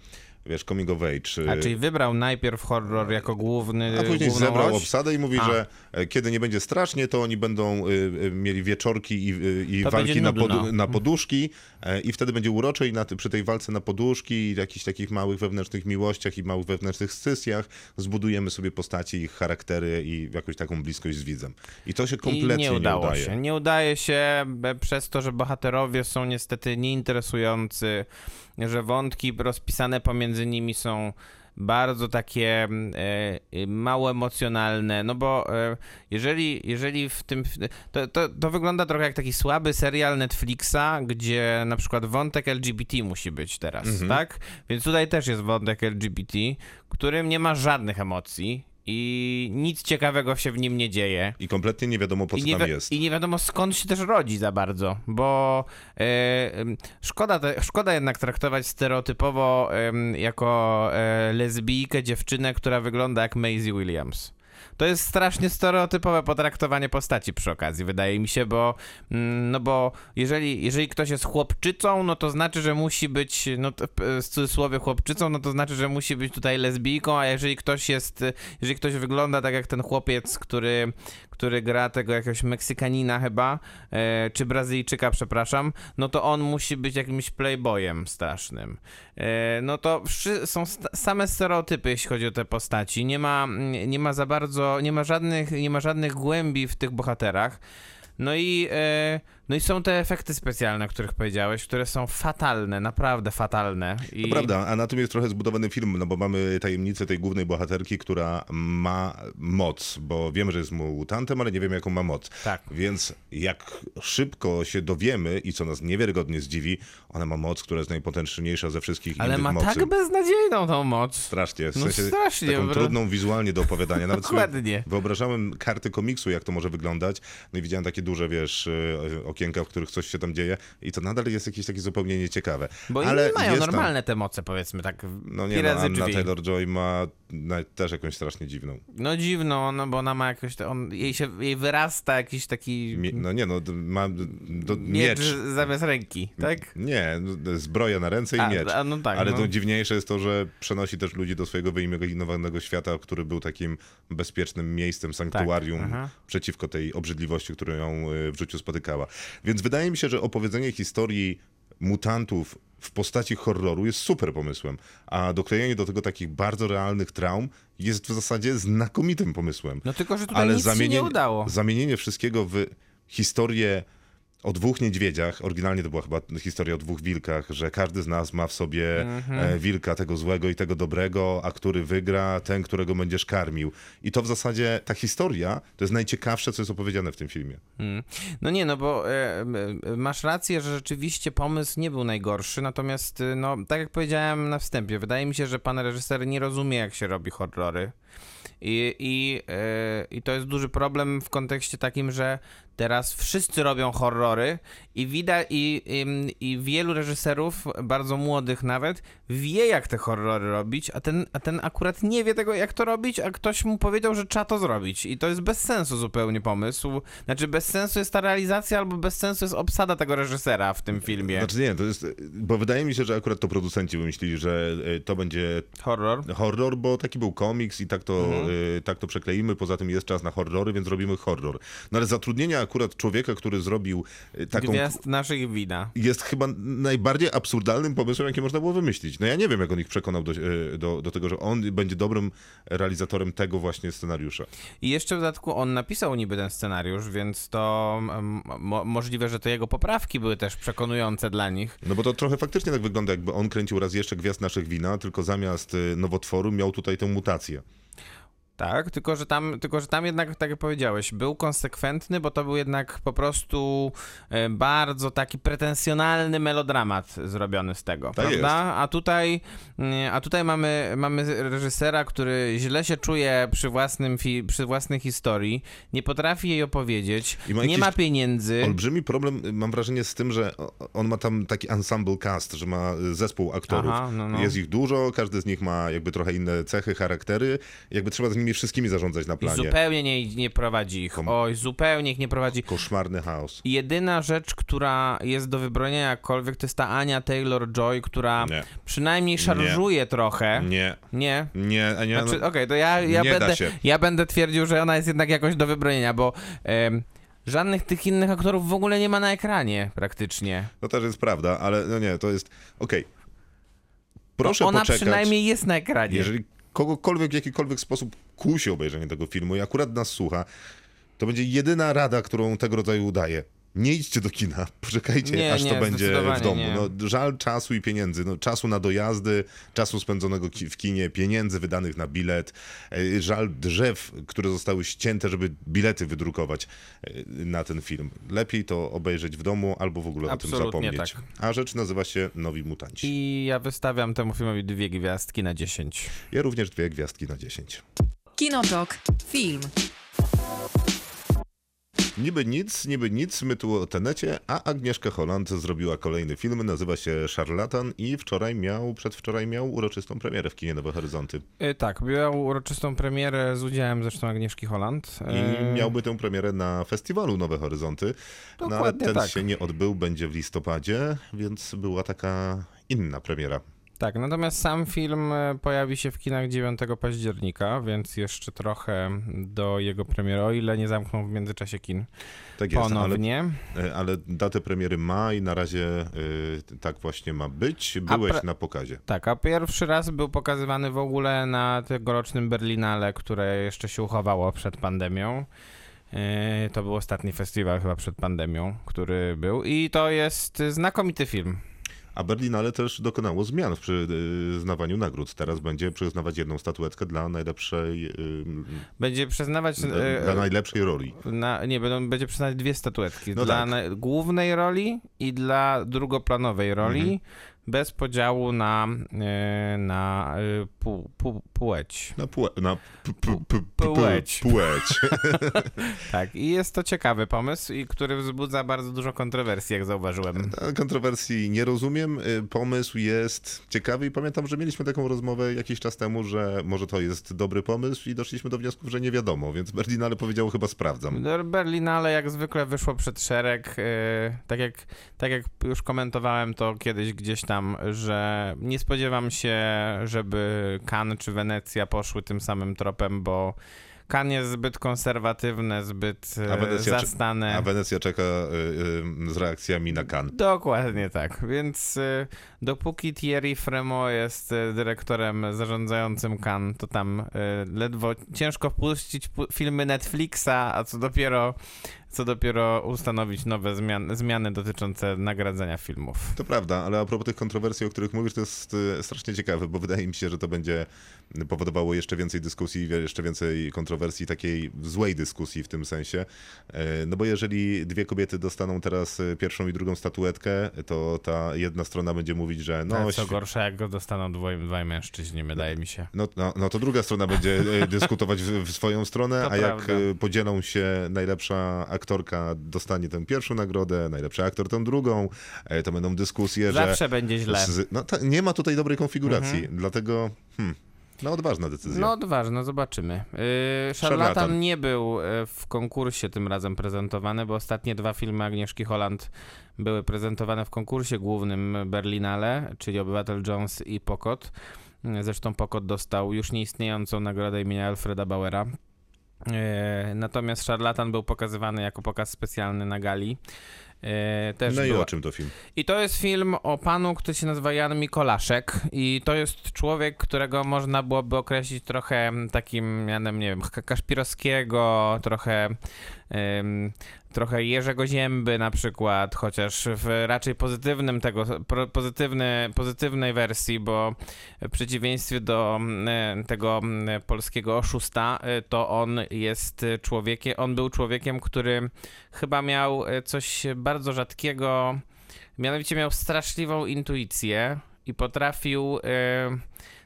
wiesz, coming of age. y, A czyli wybrał najpierw horror jako główny a później zebrał oś? obsadę i mówi, A. że e, kiedy nie będzie strasznie, to oni będą y, y, mieli wieczorki i, y, i walki na, podu- na poduszki e, i wtedy będzie urocze i na, przy tej walce na poduszki i jakichś takich małych wewnętrznych miłościach i małych wewnętrznych scysjach zbudujemy sobie postaci, ich charaktery i jakąś taką bliskość z widzem. I to się kompletnie I nie udało udaje. się. Nie udaje się przez to, że bohaterowie są niestety nieinteresujący, że wątki rozpisane pomiędzy nimi są bardzo takie mm, e, e, mało emocjonalne, no bo e, jeżeli, jeżeli w tym, to, to, to wygląda trochę jak taki słaby serial Netflixa, gdzie na przykład wątek LGBT musi być teraz, tak? Więc tutaj też jest wątek LGBT, którym nie ma żadnych emocji i nic ciekawego się w nim nie dzieje. I kompletnie nie wiadomo, po co tam jest. I nie wiadomo skąd się też rodzi za bardzo, bo e, szkoda, te, szkoda jednak traktować stereotypowo jako e, lesbijkę dziewczynę, która wygląda jak Maisie Williams. To jest strasznie stereotypowe potraktowanie postaci przy okazji, wydaje mi się, bo mm, no bo jeżeli, jeżeli ktoś jest chłopczycą, no to znaczy, że musi być, no to, w cudzysłowie chłopczycą, no to znaczy, że musi być tutaj lesbijką, a jeżeli ktoś jest, jeżeli ktoś wygląda tak jak ten chłopiec, który, który gra tego jakiegoś Meksykanina chyba, e, czy Brazylijczyka, przepraszam, no to on musi być jakimś playboyem strasznym. E, no to są same stereotypy, jeśli chodzi o te postaci. Nie ma, nie ma za bardzo, nie ma żadnych, nie ma żadnych głębi w tych bohaterach. No i, e, no i są te efekty specjalne, o których powiedziałeś, które są fatalne, naprawdę fatalne. I... To prawda, a na tym jest trochę zbudowany film, no bo mamy tajemnicę tej głównej bohaterki, która ma moc, bo wiemy, że jest mutantem, ale nie wiemy, jaką ma moc. Tak. Więc jak szybko się dowiemy i co nas niewiarygodnie zdziwi, ona ma moc, która jest najpotężniejsza ze wszystkich Ale innych ma mocy. tak beznadziejną tą moc. Strasznie, w No sensie strasznie, taką bro. trudną wizualnie do opowiadania. Nawet Dokładnie. wyobrażałem karty komiksu, jak to może wyglądać. No i widziałem takie duże, wiesz, y, okienka, w których coś się tam dzieje i to nadal jest jakieś takie zupełnie nieciekawe. Bo Ale mają jest tam- normalne te moce, powiedzmy tak. No nie, no, Anna. Taylor-Joy ma też jakąś strasznie dziwną. No dziwno, no bo ona ma jakoś, on, jej się, jej wyrasta jakiś taki Mie- no nie, no ma do, miecz, miecz. zamiast ręki, tak? Nie, no, zbroja na ręce i A, miecz. a, no tak, Ale no. to dziwniejsze jest to, że przenosi też ludzi do swojego wyimaginowanego świata, który był takim bezpiecznym miejscem, sanktuarium Tak, przeciwko tej obrzydliwości, którą ją y, w życiu spotykała. Więc wydaje mi się, że opowiedzenie historii mutantów w postaci horroru jest super pomysłem, a doklejenie do tego takich bardzo realnych traum jest w zasadzie znakomitym pomysłem. No tylko, że tutaj Ale nic się nie zamienienie, udało. zamienienie wszystkiego w historię o dwóch niedźwiedziach, oryginalnie to była chyba historia o dwóch wilkach, że każdy z nas ma w sobie Mhm. e, wilka tego złego i tego dobrego, a który wygra, ten, którego będziesz karmił. I to w zasadzie, ta historia, to jest najciekawsze, co jest opowiedziane w tym filmie. Mm. No nie, no bo e, e, masz rację, że rzeczywiście pomysł nie był najgorszy, natomiast, e, no, tak jak powiedziałem na wstępie, wydaje mi się, że pan reżyser nie rozumie, jak się robi horrory. I, i, e, I to jest duży problem w kontekście takim, że teraz wszyscy robią horrory i widać, i, i, i wielu reżyserów, bardzo młodych nawet, wie jak te horrory robić, a ten, a ten akurat nie wie tego, jak to robić, a ktoś mu powiedział, że trzeba to zrobić. I to jest bez sensu zupełnie pomysł. Znaczy, bez sensu jest ta realizacja, albo bez sensu jest obsada tego reżysera w tym filmie. Znaczy nie, to jest, bo wydaje mi się, że akurat to producenci wymyślili, że e, to będzie Horror. horror, bo taki był komiks i tak to, Mhm. y, tak to przekleimy, poza tym jest czas na horrory, więc robimy horror. No ale zatrudnienie akurat człowieka, który zrobił y, taką... Gwiazd naszych wina. Jest chyba najbardziej absurdalnym pomysłem, jaki można było wymyślić. No ja nie wiem, jak on ich przekonał do, y, do, do tego, że on będzie dobrym realizatorem tego właśnie scenariusza. I jeszcze w dodatku on napisał niby ten scenariusz, więc to mo możliwe, że te jego poprawki były też przekonujące dla nich. No bo to trochę faktycznie tak wygląda, jakby on kręcił raz jeszcze Gwiazd Naszych Wina, tylko zamiast y, nowotworu miał tutaj tę mutację. Tak, tylko że, tam, tylko że tam jednak, tak jak powiedziałeś, był konsekwentny, bo to był jednak po prostu e, bardzo taki pretensjonalny melodramat zrobiony z tego, Tak prawda? A tutaj, mm, a tutaj mamy, mamy reżysera, który źle się czuje przy, własnym fi- przy własnej historii, nie potrafi jej opowiedzieć, ma nie ma pieniędzy. Olbrzymi problem, y, mam wrażenie, z tym, że on ma tam taki ensemble cast, że ma y, zespół aktorów. Aha, no, no. Jest ich dużo, każdy z nich ma jakby trochę inne cechy, charaktery. Jakby trzeba z nimi wszystkimi zarządzać na I planie. zupełnie nie, nie prowadzi ich. Oj, zupełnie ich nie prowadzi. Koszmarny chaos. Jedyna rzecz, która jest do wybronienia jakkolwiek, to jest ta Ania Taylor-Joy, która Nie. przynajmniej szarżuje trochę. Nie, Nie. nie, a nie. Znaczy, no, Okej, to ja, ja, nie będę, ja będę twierdził, że ona jest jednak jakoś do wybronienia, bo em, żadnych tych innych aktorów w ogóle nie ma na ekranie praktycznie. To też jest prawda, ale no nie, to jest. Okej. Proszę No ona poczekać. przynajmniej jest na ekranie. Jeżeli kogokolwiek w jakikolwiek sposób kusi obejrzenie tego filmu i akurat nas słucha, to będzie jedyna rada, którą tego rodzaju daję. Nie idźcie do kina, poczekajcie, Nie, aż nie, to będzie w domu. nie. No, żal czasu i pieniędzy. No, czasu na dojazdy, czasu spędzonego ki- w kinie, pieniędzy wydanych na bilet, e, żal drzew, które zostały ścięte, żeby bilety wydrukować e, na ten film. Lepiej to obejrzeć w domu albo w ogóle o tym Absolutnie zapomnieć. tak. A rzecz nazywa się Nowi Mutanci. I ja wystawiam temu filmowi dwie gwiazdki na 10. Ja również dwie gwiazdki na 10. Kinotok. Film. Niby nic, niby nic, my tu o Tenecie, a Agnieszka Holland zrobiła kolejny film, nazywa się Szarlatan i wczoraj miał, przedwczoraj miał uroczystą premierę w kinie Nowe Horyzonty. E, tak, miał uroczystą premierę z udziałem zresztą Agnieszki Holland. I E, miałby tę premierę na festiwalu Nowe Horyzonty, no ale Dokładnie ten tak. się nie odbył, będzie w listopadzie, więc była taka inna premiera. Tak, natomiast sam film e, pojawi się w kinach 9 października, więc jeszcze trochę do jego premiery, o ile nie zamkną w międzyczasie kin Tak jest, ale, ponownie. ale datę premiery ma i na razie y, tak właśnie ma być. Byłeś pre- na pokazie. Tak, a pierwszy raz był pokazywany w ogóle na tegorocznym Berlinale, które jeszcze się uchowało przed pandemią. E, To był ostatni festiwal chyba przed pandemią, który był i to jest znakomity film. A Berlinale też dokonało zmian w przyznawaniu nagród. Teraz będzie przyznawać jedną statuetkę dla najlepszej, y, Będzie przyznawać dla, e, dla najlepszej roli. Na, nie, będą, będzie przyznać dwie statuetki. No dla tak. na, głównej roli i dla drugoplanowej roli, Mhm. Bez podziału na, e, na e, pół, pół, płeć. Na, płe, na p, p, p, Płeć. płeć. Tak, i jest to ciekawy pomysł, i który wzbudza bardzo dużo kontrowersji, jak zauważyłem. Kontrowersji nie rozumiem. Pomysł jest ciekawy i pamiętam, że mieliśmy taką rozmowę jakiś czas temu, że może to jest dobry pomysł i doszliśmy do wniosku, że nie wiadomo, więc Berlinale powiedziało chyba sprawdzam. Do Berlinale jak zwykle wyszło przed szereg. e, tak, jak, tak jak już komentowałem to kiedyś gdzieś tam, że nie spodziewam się, żeby Cannes czy Wenecja poszły tym samym tropem, bo Cannes jest zbyt konserwatywne, zbyt A e, Wenecja zastane. A Wenecja czeka y, y, z reakcjami na kan. Dokładnie tak, więc dopóki Thierry Fremont jest dyrektorem zarządzającym Cannes, to tam ledwo ciężko wpuścić pu- filmy Netflixa, a co dopiero, co dopiero ustanowić nowe zmian, zmiany dotyczące nagradzania filmów. To prawda, ale a propos tych kontrowersji, o których mówisz, to jest y, strasznie ciekawe, bo wydaje mi się, że to będzie powodowało jeszcze więcej dyskusji, jeszcze więcej kontrowersji, takiej złej dyskusji w tym sensie. E, No bo jeżeli dwie kobiety dostaną teraz y, pierwszą i drugą statuetkę, to ta jedna strona będzie mówić, że no, No, co gorsza, jak go dostaną dwoj, dwaj mężczyźni, wydaje mi się. no, no, no to druga strona będzie e, dyskutować w, w swoją stronę, To a jak prawda. e, podzielą się, najlepsza aktorka dostanie tę pierwszą nagrodę, najlepszy aktor tę drugą, e, to będą dyskusje, że... Zawsze będzie źle. No, ta, nie ma tutaj dobrej konfiguracji, dlatego hmm, no odważna decyzja. No odważno, zobaczymy. Yy, Szarlatan. Szarlatan nie był y, w konkursie tym razem prezentowany, bo ostatnie dwa filmy Agnieszki Holland były prezentowane w konkursie głównym Berlinale, czyli Obywatel Jones i Pokot. Zresztą Pokot dostał już nieistniejącą nagrodę imienia Alfreda Bauera. E, Natomiast Szarlatan był pokazywany jako pokaz specjalny na gali. E, Też No i była- o czym to film? i to jest film o panu, który się nazywa Jan Mikolaszek i to jest człowiek, którego można byłoby określić trochę takim mianem, nie wiem, Ka- Kaszpirowskiego, trochę trochę Jerzego Zięby na przykład, chociaż w raczej pozytywnym tego, pozytywny, pozytywnej wersji, bo w przeciwieństwie do mm, tego mm, polskiego oszusta, y, to on jest człowiekiem, on był człowiekiem, który chyba miał coś bardzo rzadkiego, mianowicie miał straszliwą intuicję i potrafił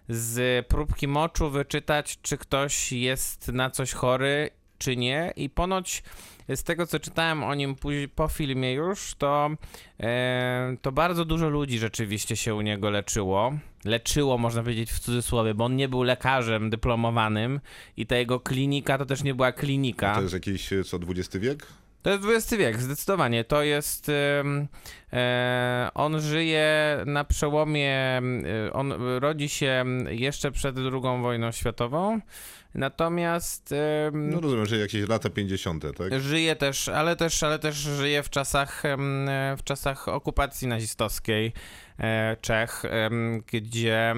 z próbki moczu wyczytać, czy ktoś jest na coś chory, czy nie. I ponoć z tego, co czytałem o nim po filmie już, to, e, to bardzo dużo ludzi rzeczywiście się u niego leczyło. Leczyło, można powiedzieć w cudzysłowie, bo on nie był lekarzem dyplomowanym i ta jego klinika to też nie była klinika. To jest jakiś, e, co, XX wiek? To jest XX wiek, zdecydowanie. To jest. e, on żyje na przełomie. e, On rodzi się jeszcze przed II wojną światową. Natomiast. em, No rozumiem, że jakieś lata 50., tak? Żyje też, ale też, ale też żyje w czasach, w czasach okupacji nazistowskiej e, Czech, gdzie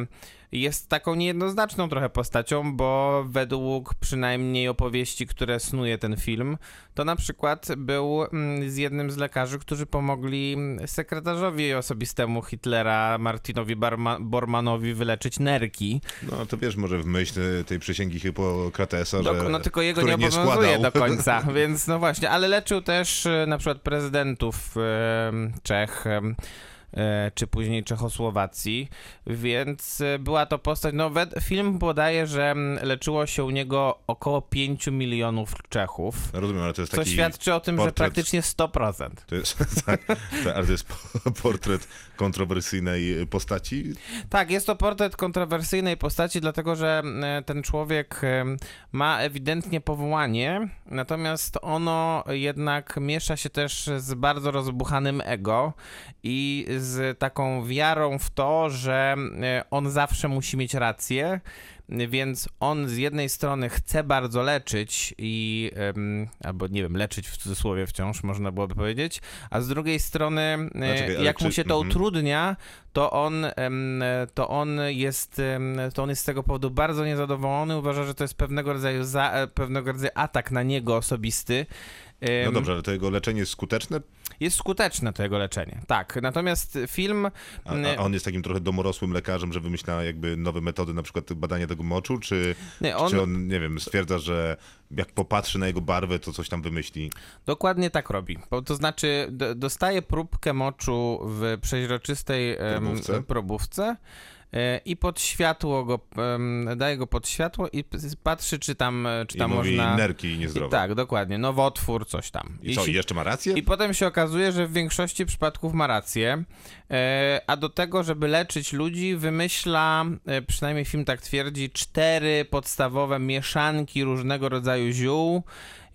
jest taką niejednoznaczną trochę postacią, bo według przynajmniej opowieści, które snuje ten film, to na przykład był mm, z jednym z lekarzy, którzy pomogli mm, sekretarzowi osobistemu Hitlera, Martinowi Barma, Bormanowi, wyleczyć nerki. No to wiesz, może w myśl e, tej przysięgi Hipokratesa, Do, że... no tylko jego nie obowiązuje składał. do końca, więc no właśnie, ale leczył też e, na przykład prezydentów em, Czech e, czy później Czechosłowacji, więc e, była to postać, no film podaje, że mm, leczyło się u niego około 5 milionów Czechów, Rozumiem, ale to jest co taki... świadczy o tym, że portret- praktycznie 100%. To jest, tak, to, ale to jest po- portret kontrowersyjnej postaci. Tak, jest to portret kontrowersyjnej postaci, dlatego że e, ten człowiek e, ma ewidentnie powołanie, natomiast ono jednak miesza się też z bardzo rozbuchanym ego i z taką wiarą w to, że e, on zawsze musi mieć rację. Więc on z jednej strony chce bardzo leczyć i, albo nie wiem, leczyć w cudzysłowie wciąż, można byłoby powiedzieć, a z drugiej strony, e, ale jak mu czy- się to mhm. utrudnia, to on, to on jest, to on jest z tego powodu bardzo niezadowolony, uważa, że to jest pewnego rodzaju, za, e, pewnego rodzaju atak na niego osobisty. No dobrze, ale to jego leczenie jest skuteczne, Jest skuteczne to jego leczenie, tak. Natomiast film... a, a on jest takim trochę domorosłym lekarzem, że wymyśla jakby nowe metody, na przykład badania tego moczu, czy Nie, on, czy on, nie wiem, stwierdza, że jak popatrzy na jego barwę, to coś tam wymyśli. Dokładnie tak robi. Bo to znaczy, dostaje próbkę moczu w przeźroczystej em, Probówce. E, i pod światło go, daje go pod światło i patrzy, czy tam, e, czy I tam mówi można... nerki niezdrowe. I, tak, dokładnie. Nowotwór, coś tam. I co, Jeśli- jeszcze ma rację? I potem się okazuje, że w większości przypadków ma rację, e, a do tego, żeby leczyć ludzi, wymyśla, przynajmniej film tak twierdzi, cztery podstawowe mieszanki różnego rodzaju ziół.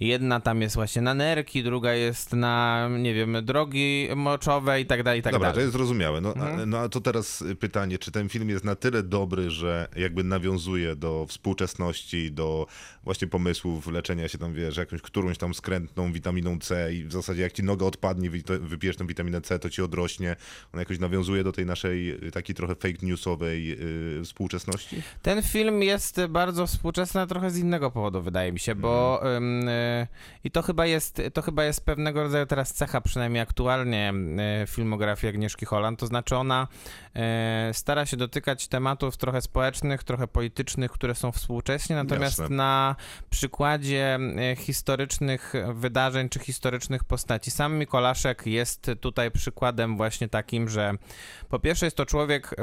Jedna tam jest właśnie na nerki, druga jest na, nie wiem, drogi moczowe i tak dalej, i tak Dobra, to dalej. jest zrozumiałe. No, Mhm. a, no a to teraz pytanie, czy ten film jest na tyle dobry, że jakby nawiązuje do współczesności, do właśnie pomysłów leczenia się tam, wiesz, jakąś którąś tam skrętną witaminą C i w zasadzie jak ci noga odpadnie, wy- to wypijesz tą witaminę C, to ci odrośnie. On jakoś nawiązuje do tej naszej y, takiej trochę fake newsowej yy, współczesności? Ten film jest bardzo współczesny, a trochę z innego powodu, wydaje mi się, bo Mhm. I to chyba jest, to chyba jest pewnego rodzaju teraz cecha, przynajmniej aktualnie y, filmografii Agnieszki Holland, to znaczy ona y, stara się dotykać tematów trochę społecznych, trochę politycznych, które są współcześnie, natomiast Jasne. na przykładzie y, historycznych wydarzeń czy historycznych postaci. Sam Mikolaszek jest tutaj przykładem właśnie takim, że po pierwsze jest to człowiek,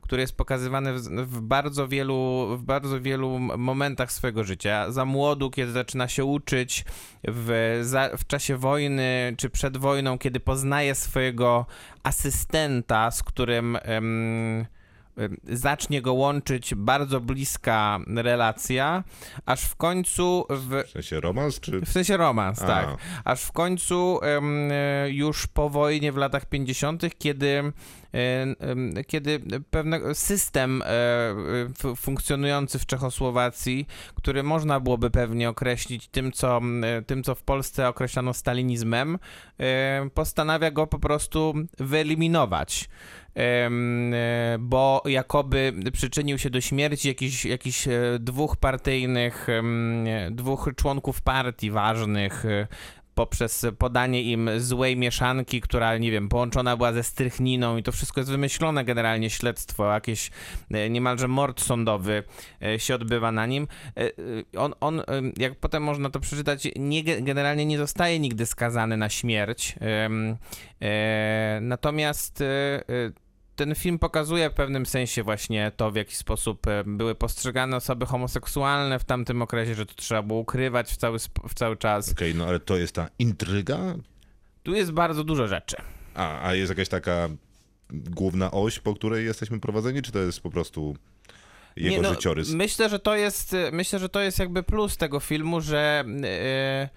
który jest pokazywany w bardzo wielu, w bardzo wielu momentach swojego życia. Za młodu, kiedy zaczyna się uczyć, w, za, w czasie wojny czy przed wojną, kiedy poznaje swojego asystenta, z którym ym, y, zacznie go łączyć bardzo bliska relacja, aż w końcu w, W sensie romans, czy... w sensie romans, A. tak. Aż w końcu e, już po wojnie w latach 50., kiedy, kiedy pewien system e, funkcjonujący w Czechosłowacji, który można byłoby pewnie określić tym, co, e, tym, co w Polsce określano stalinizmem, e, postanawia go po prostu wyeliminować. E, bo jakoby przyczynił się do śmierci jakichś, jakichś e, dwóch partyjnych, e, dwóch członków partii ważnych poprzez podanie im złej mieszanki, która, nie wiem, połączona była ze strychniną i to wszystko jest wymyślone generalnie śledztwo, jakieś niemalże mord sądowy się odbywa na nim. On, on jak potem można to przeczytać, nie, generalnie nie zostaje nigdy skazany na śmierć. Natomiast ten film pokazuje w pewnym sensie właśnie to, w jaki sposób e, były postrzegane osoby homoseksualne w tamtym okresie, że to trzeba było ukrywać w cały, w cały czas. Okej, no ale to jest ta intryga? Tu jest bardzo dużo rzeczy. A, a jest jakaś taka główna oś, po której jesteśmy prowadzeni, czy to jest po prostu jego Nie, no, życiorys? Myślę, że to jest, e, myślę, że to jest jakby plus tego filmu, że e,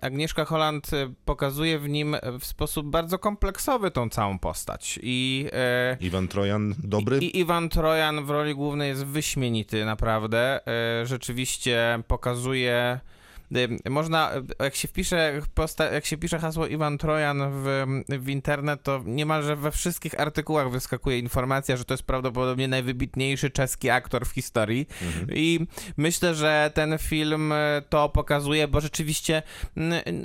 Agnieszka Holland e, pokazuje w nim w sposób bardzo kompleksowy tą całą postać i e, Iwan Trojan dobry? I Iwan Trojan w roli głównej jest wyśmienity, naprawdę. E, Rzeczywiście pokazuje. Można, e, jak się wpisze, posta- jak się pisze hasło Iwan Trojan w, w internet, to niemalże we wszystkich artykułach wyskakuje informacja, że to jest prawdopodobnie najwybitniejszy czeski aktor w historii. I myślę, że ten film e, to pokazuje, bo rzeczywiście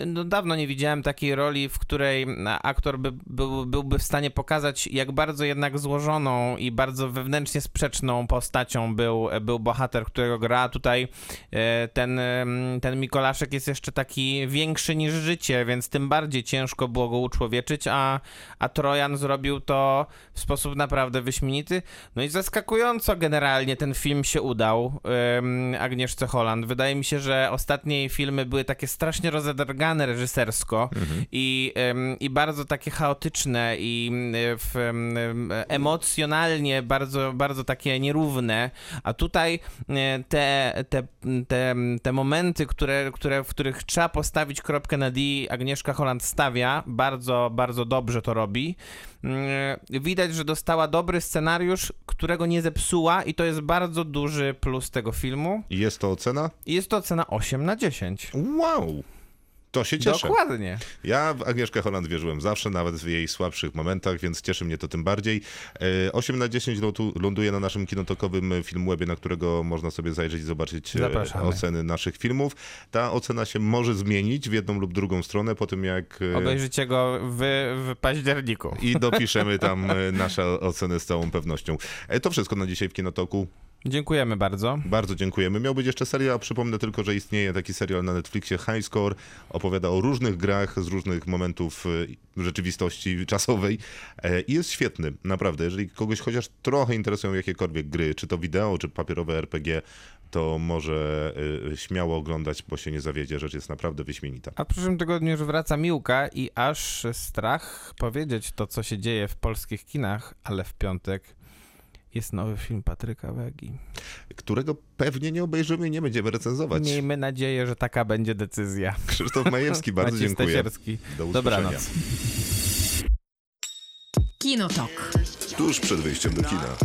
no, dawno nie widziałem takiej roli, w której aktor by, był, byłby w stanie pokazać, jak bardzo jednak złożoną i bardzo wewnętrznie sprzeczną postacią był, był bohater, którego gra. Tutaj e, ten, em, ten Mikolaszek jest jeszcze taki większy niż życie, więc tym bardziej ciężko było go uczłowieczyć, a, a Trojan zrobił to w sposób naprawdę wyśmienity. No i zaskakująco generalnie ten film się udał em, Agnieszce Holland. Wydaje mi się, że ostatnie jej filmy były takie strasznie rozedrgane reżysersko i, em, i bardzo takie chaotyczne i w, em, emocjonalnie bardzo, bardzo takie nierówne, a tutaj e, te, te, te, te momenty, które, które, w których trzeba postawić kropkę na D, Agnieszka Holland stawia, bardzo, bardzo dobrze to robi. Mm, Widać, że dostała dobry scenariusz, którego nie zepsuła i to jest bardzo duży plus tego filmu. Jest to ocena? Jest to ocena 8 na 10. Wow! To się cieszę. Dokładnie. Ja w Agnieszkę Holland wierzyłem zawsze, nawet w jej słabszych momentach, więc cieszy mnie to tym bardziej. E, 8 na 10 lądu- ląduje na naszym kinotokowym filmwebie, na którego można sobie zajrzeć i zobaczyć e, Zapraszamy. oceny naszych filmów. Ta ocena się może zmienić w jedną lub drugą stronę po tym, jak... e, Obejrzycie go w, w październiku. I dopiszemy tam e, nasze oceny z całą pewnością. E, To wszystko na dzisiaj w Kinotoku. Dziękujemy bardzo. Bardzo dziękujemy. Miał być jeszcze serial, przypomnę tylko, że istnieje taki serial na Netflixie High Score. Opowiada o różnych grach z różnych momentów e, rzeczywistości czasowej E, i jest świetny, naprawdę. Jeżeli kogoś chociaż trochę interesują jakiekolwiek gry, czy to wideo, czy papierowe RPG, to może e, śmiało oglądać, bo się nie zawiedzie. Rzecz jest naprawdę wyśmienita. A w przyszłym tygodniu już wraca Miłka i aż strach powiedzieć to, co się dzieje w polskich kinach, ale w piątek jest nowy film Patryka Wegi. Którego pewnie nie obejrzymy i nie będziemy recenzować. Miejmy nadzieję, że taka będzie decyzja. Krzysztof Majewski, bardzo dziękuję. Stasierski. Do usłyszenia. Dobranoc. Kinotok. Tuż przed wyjściem do kina.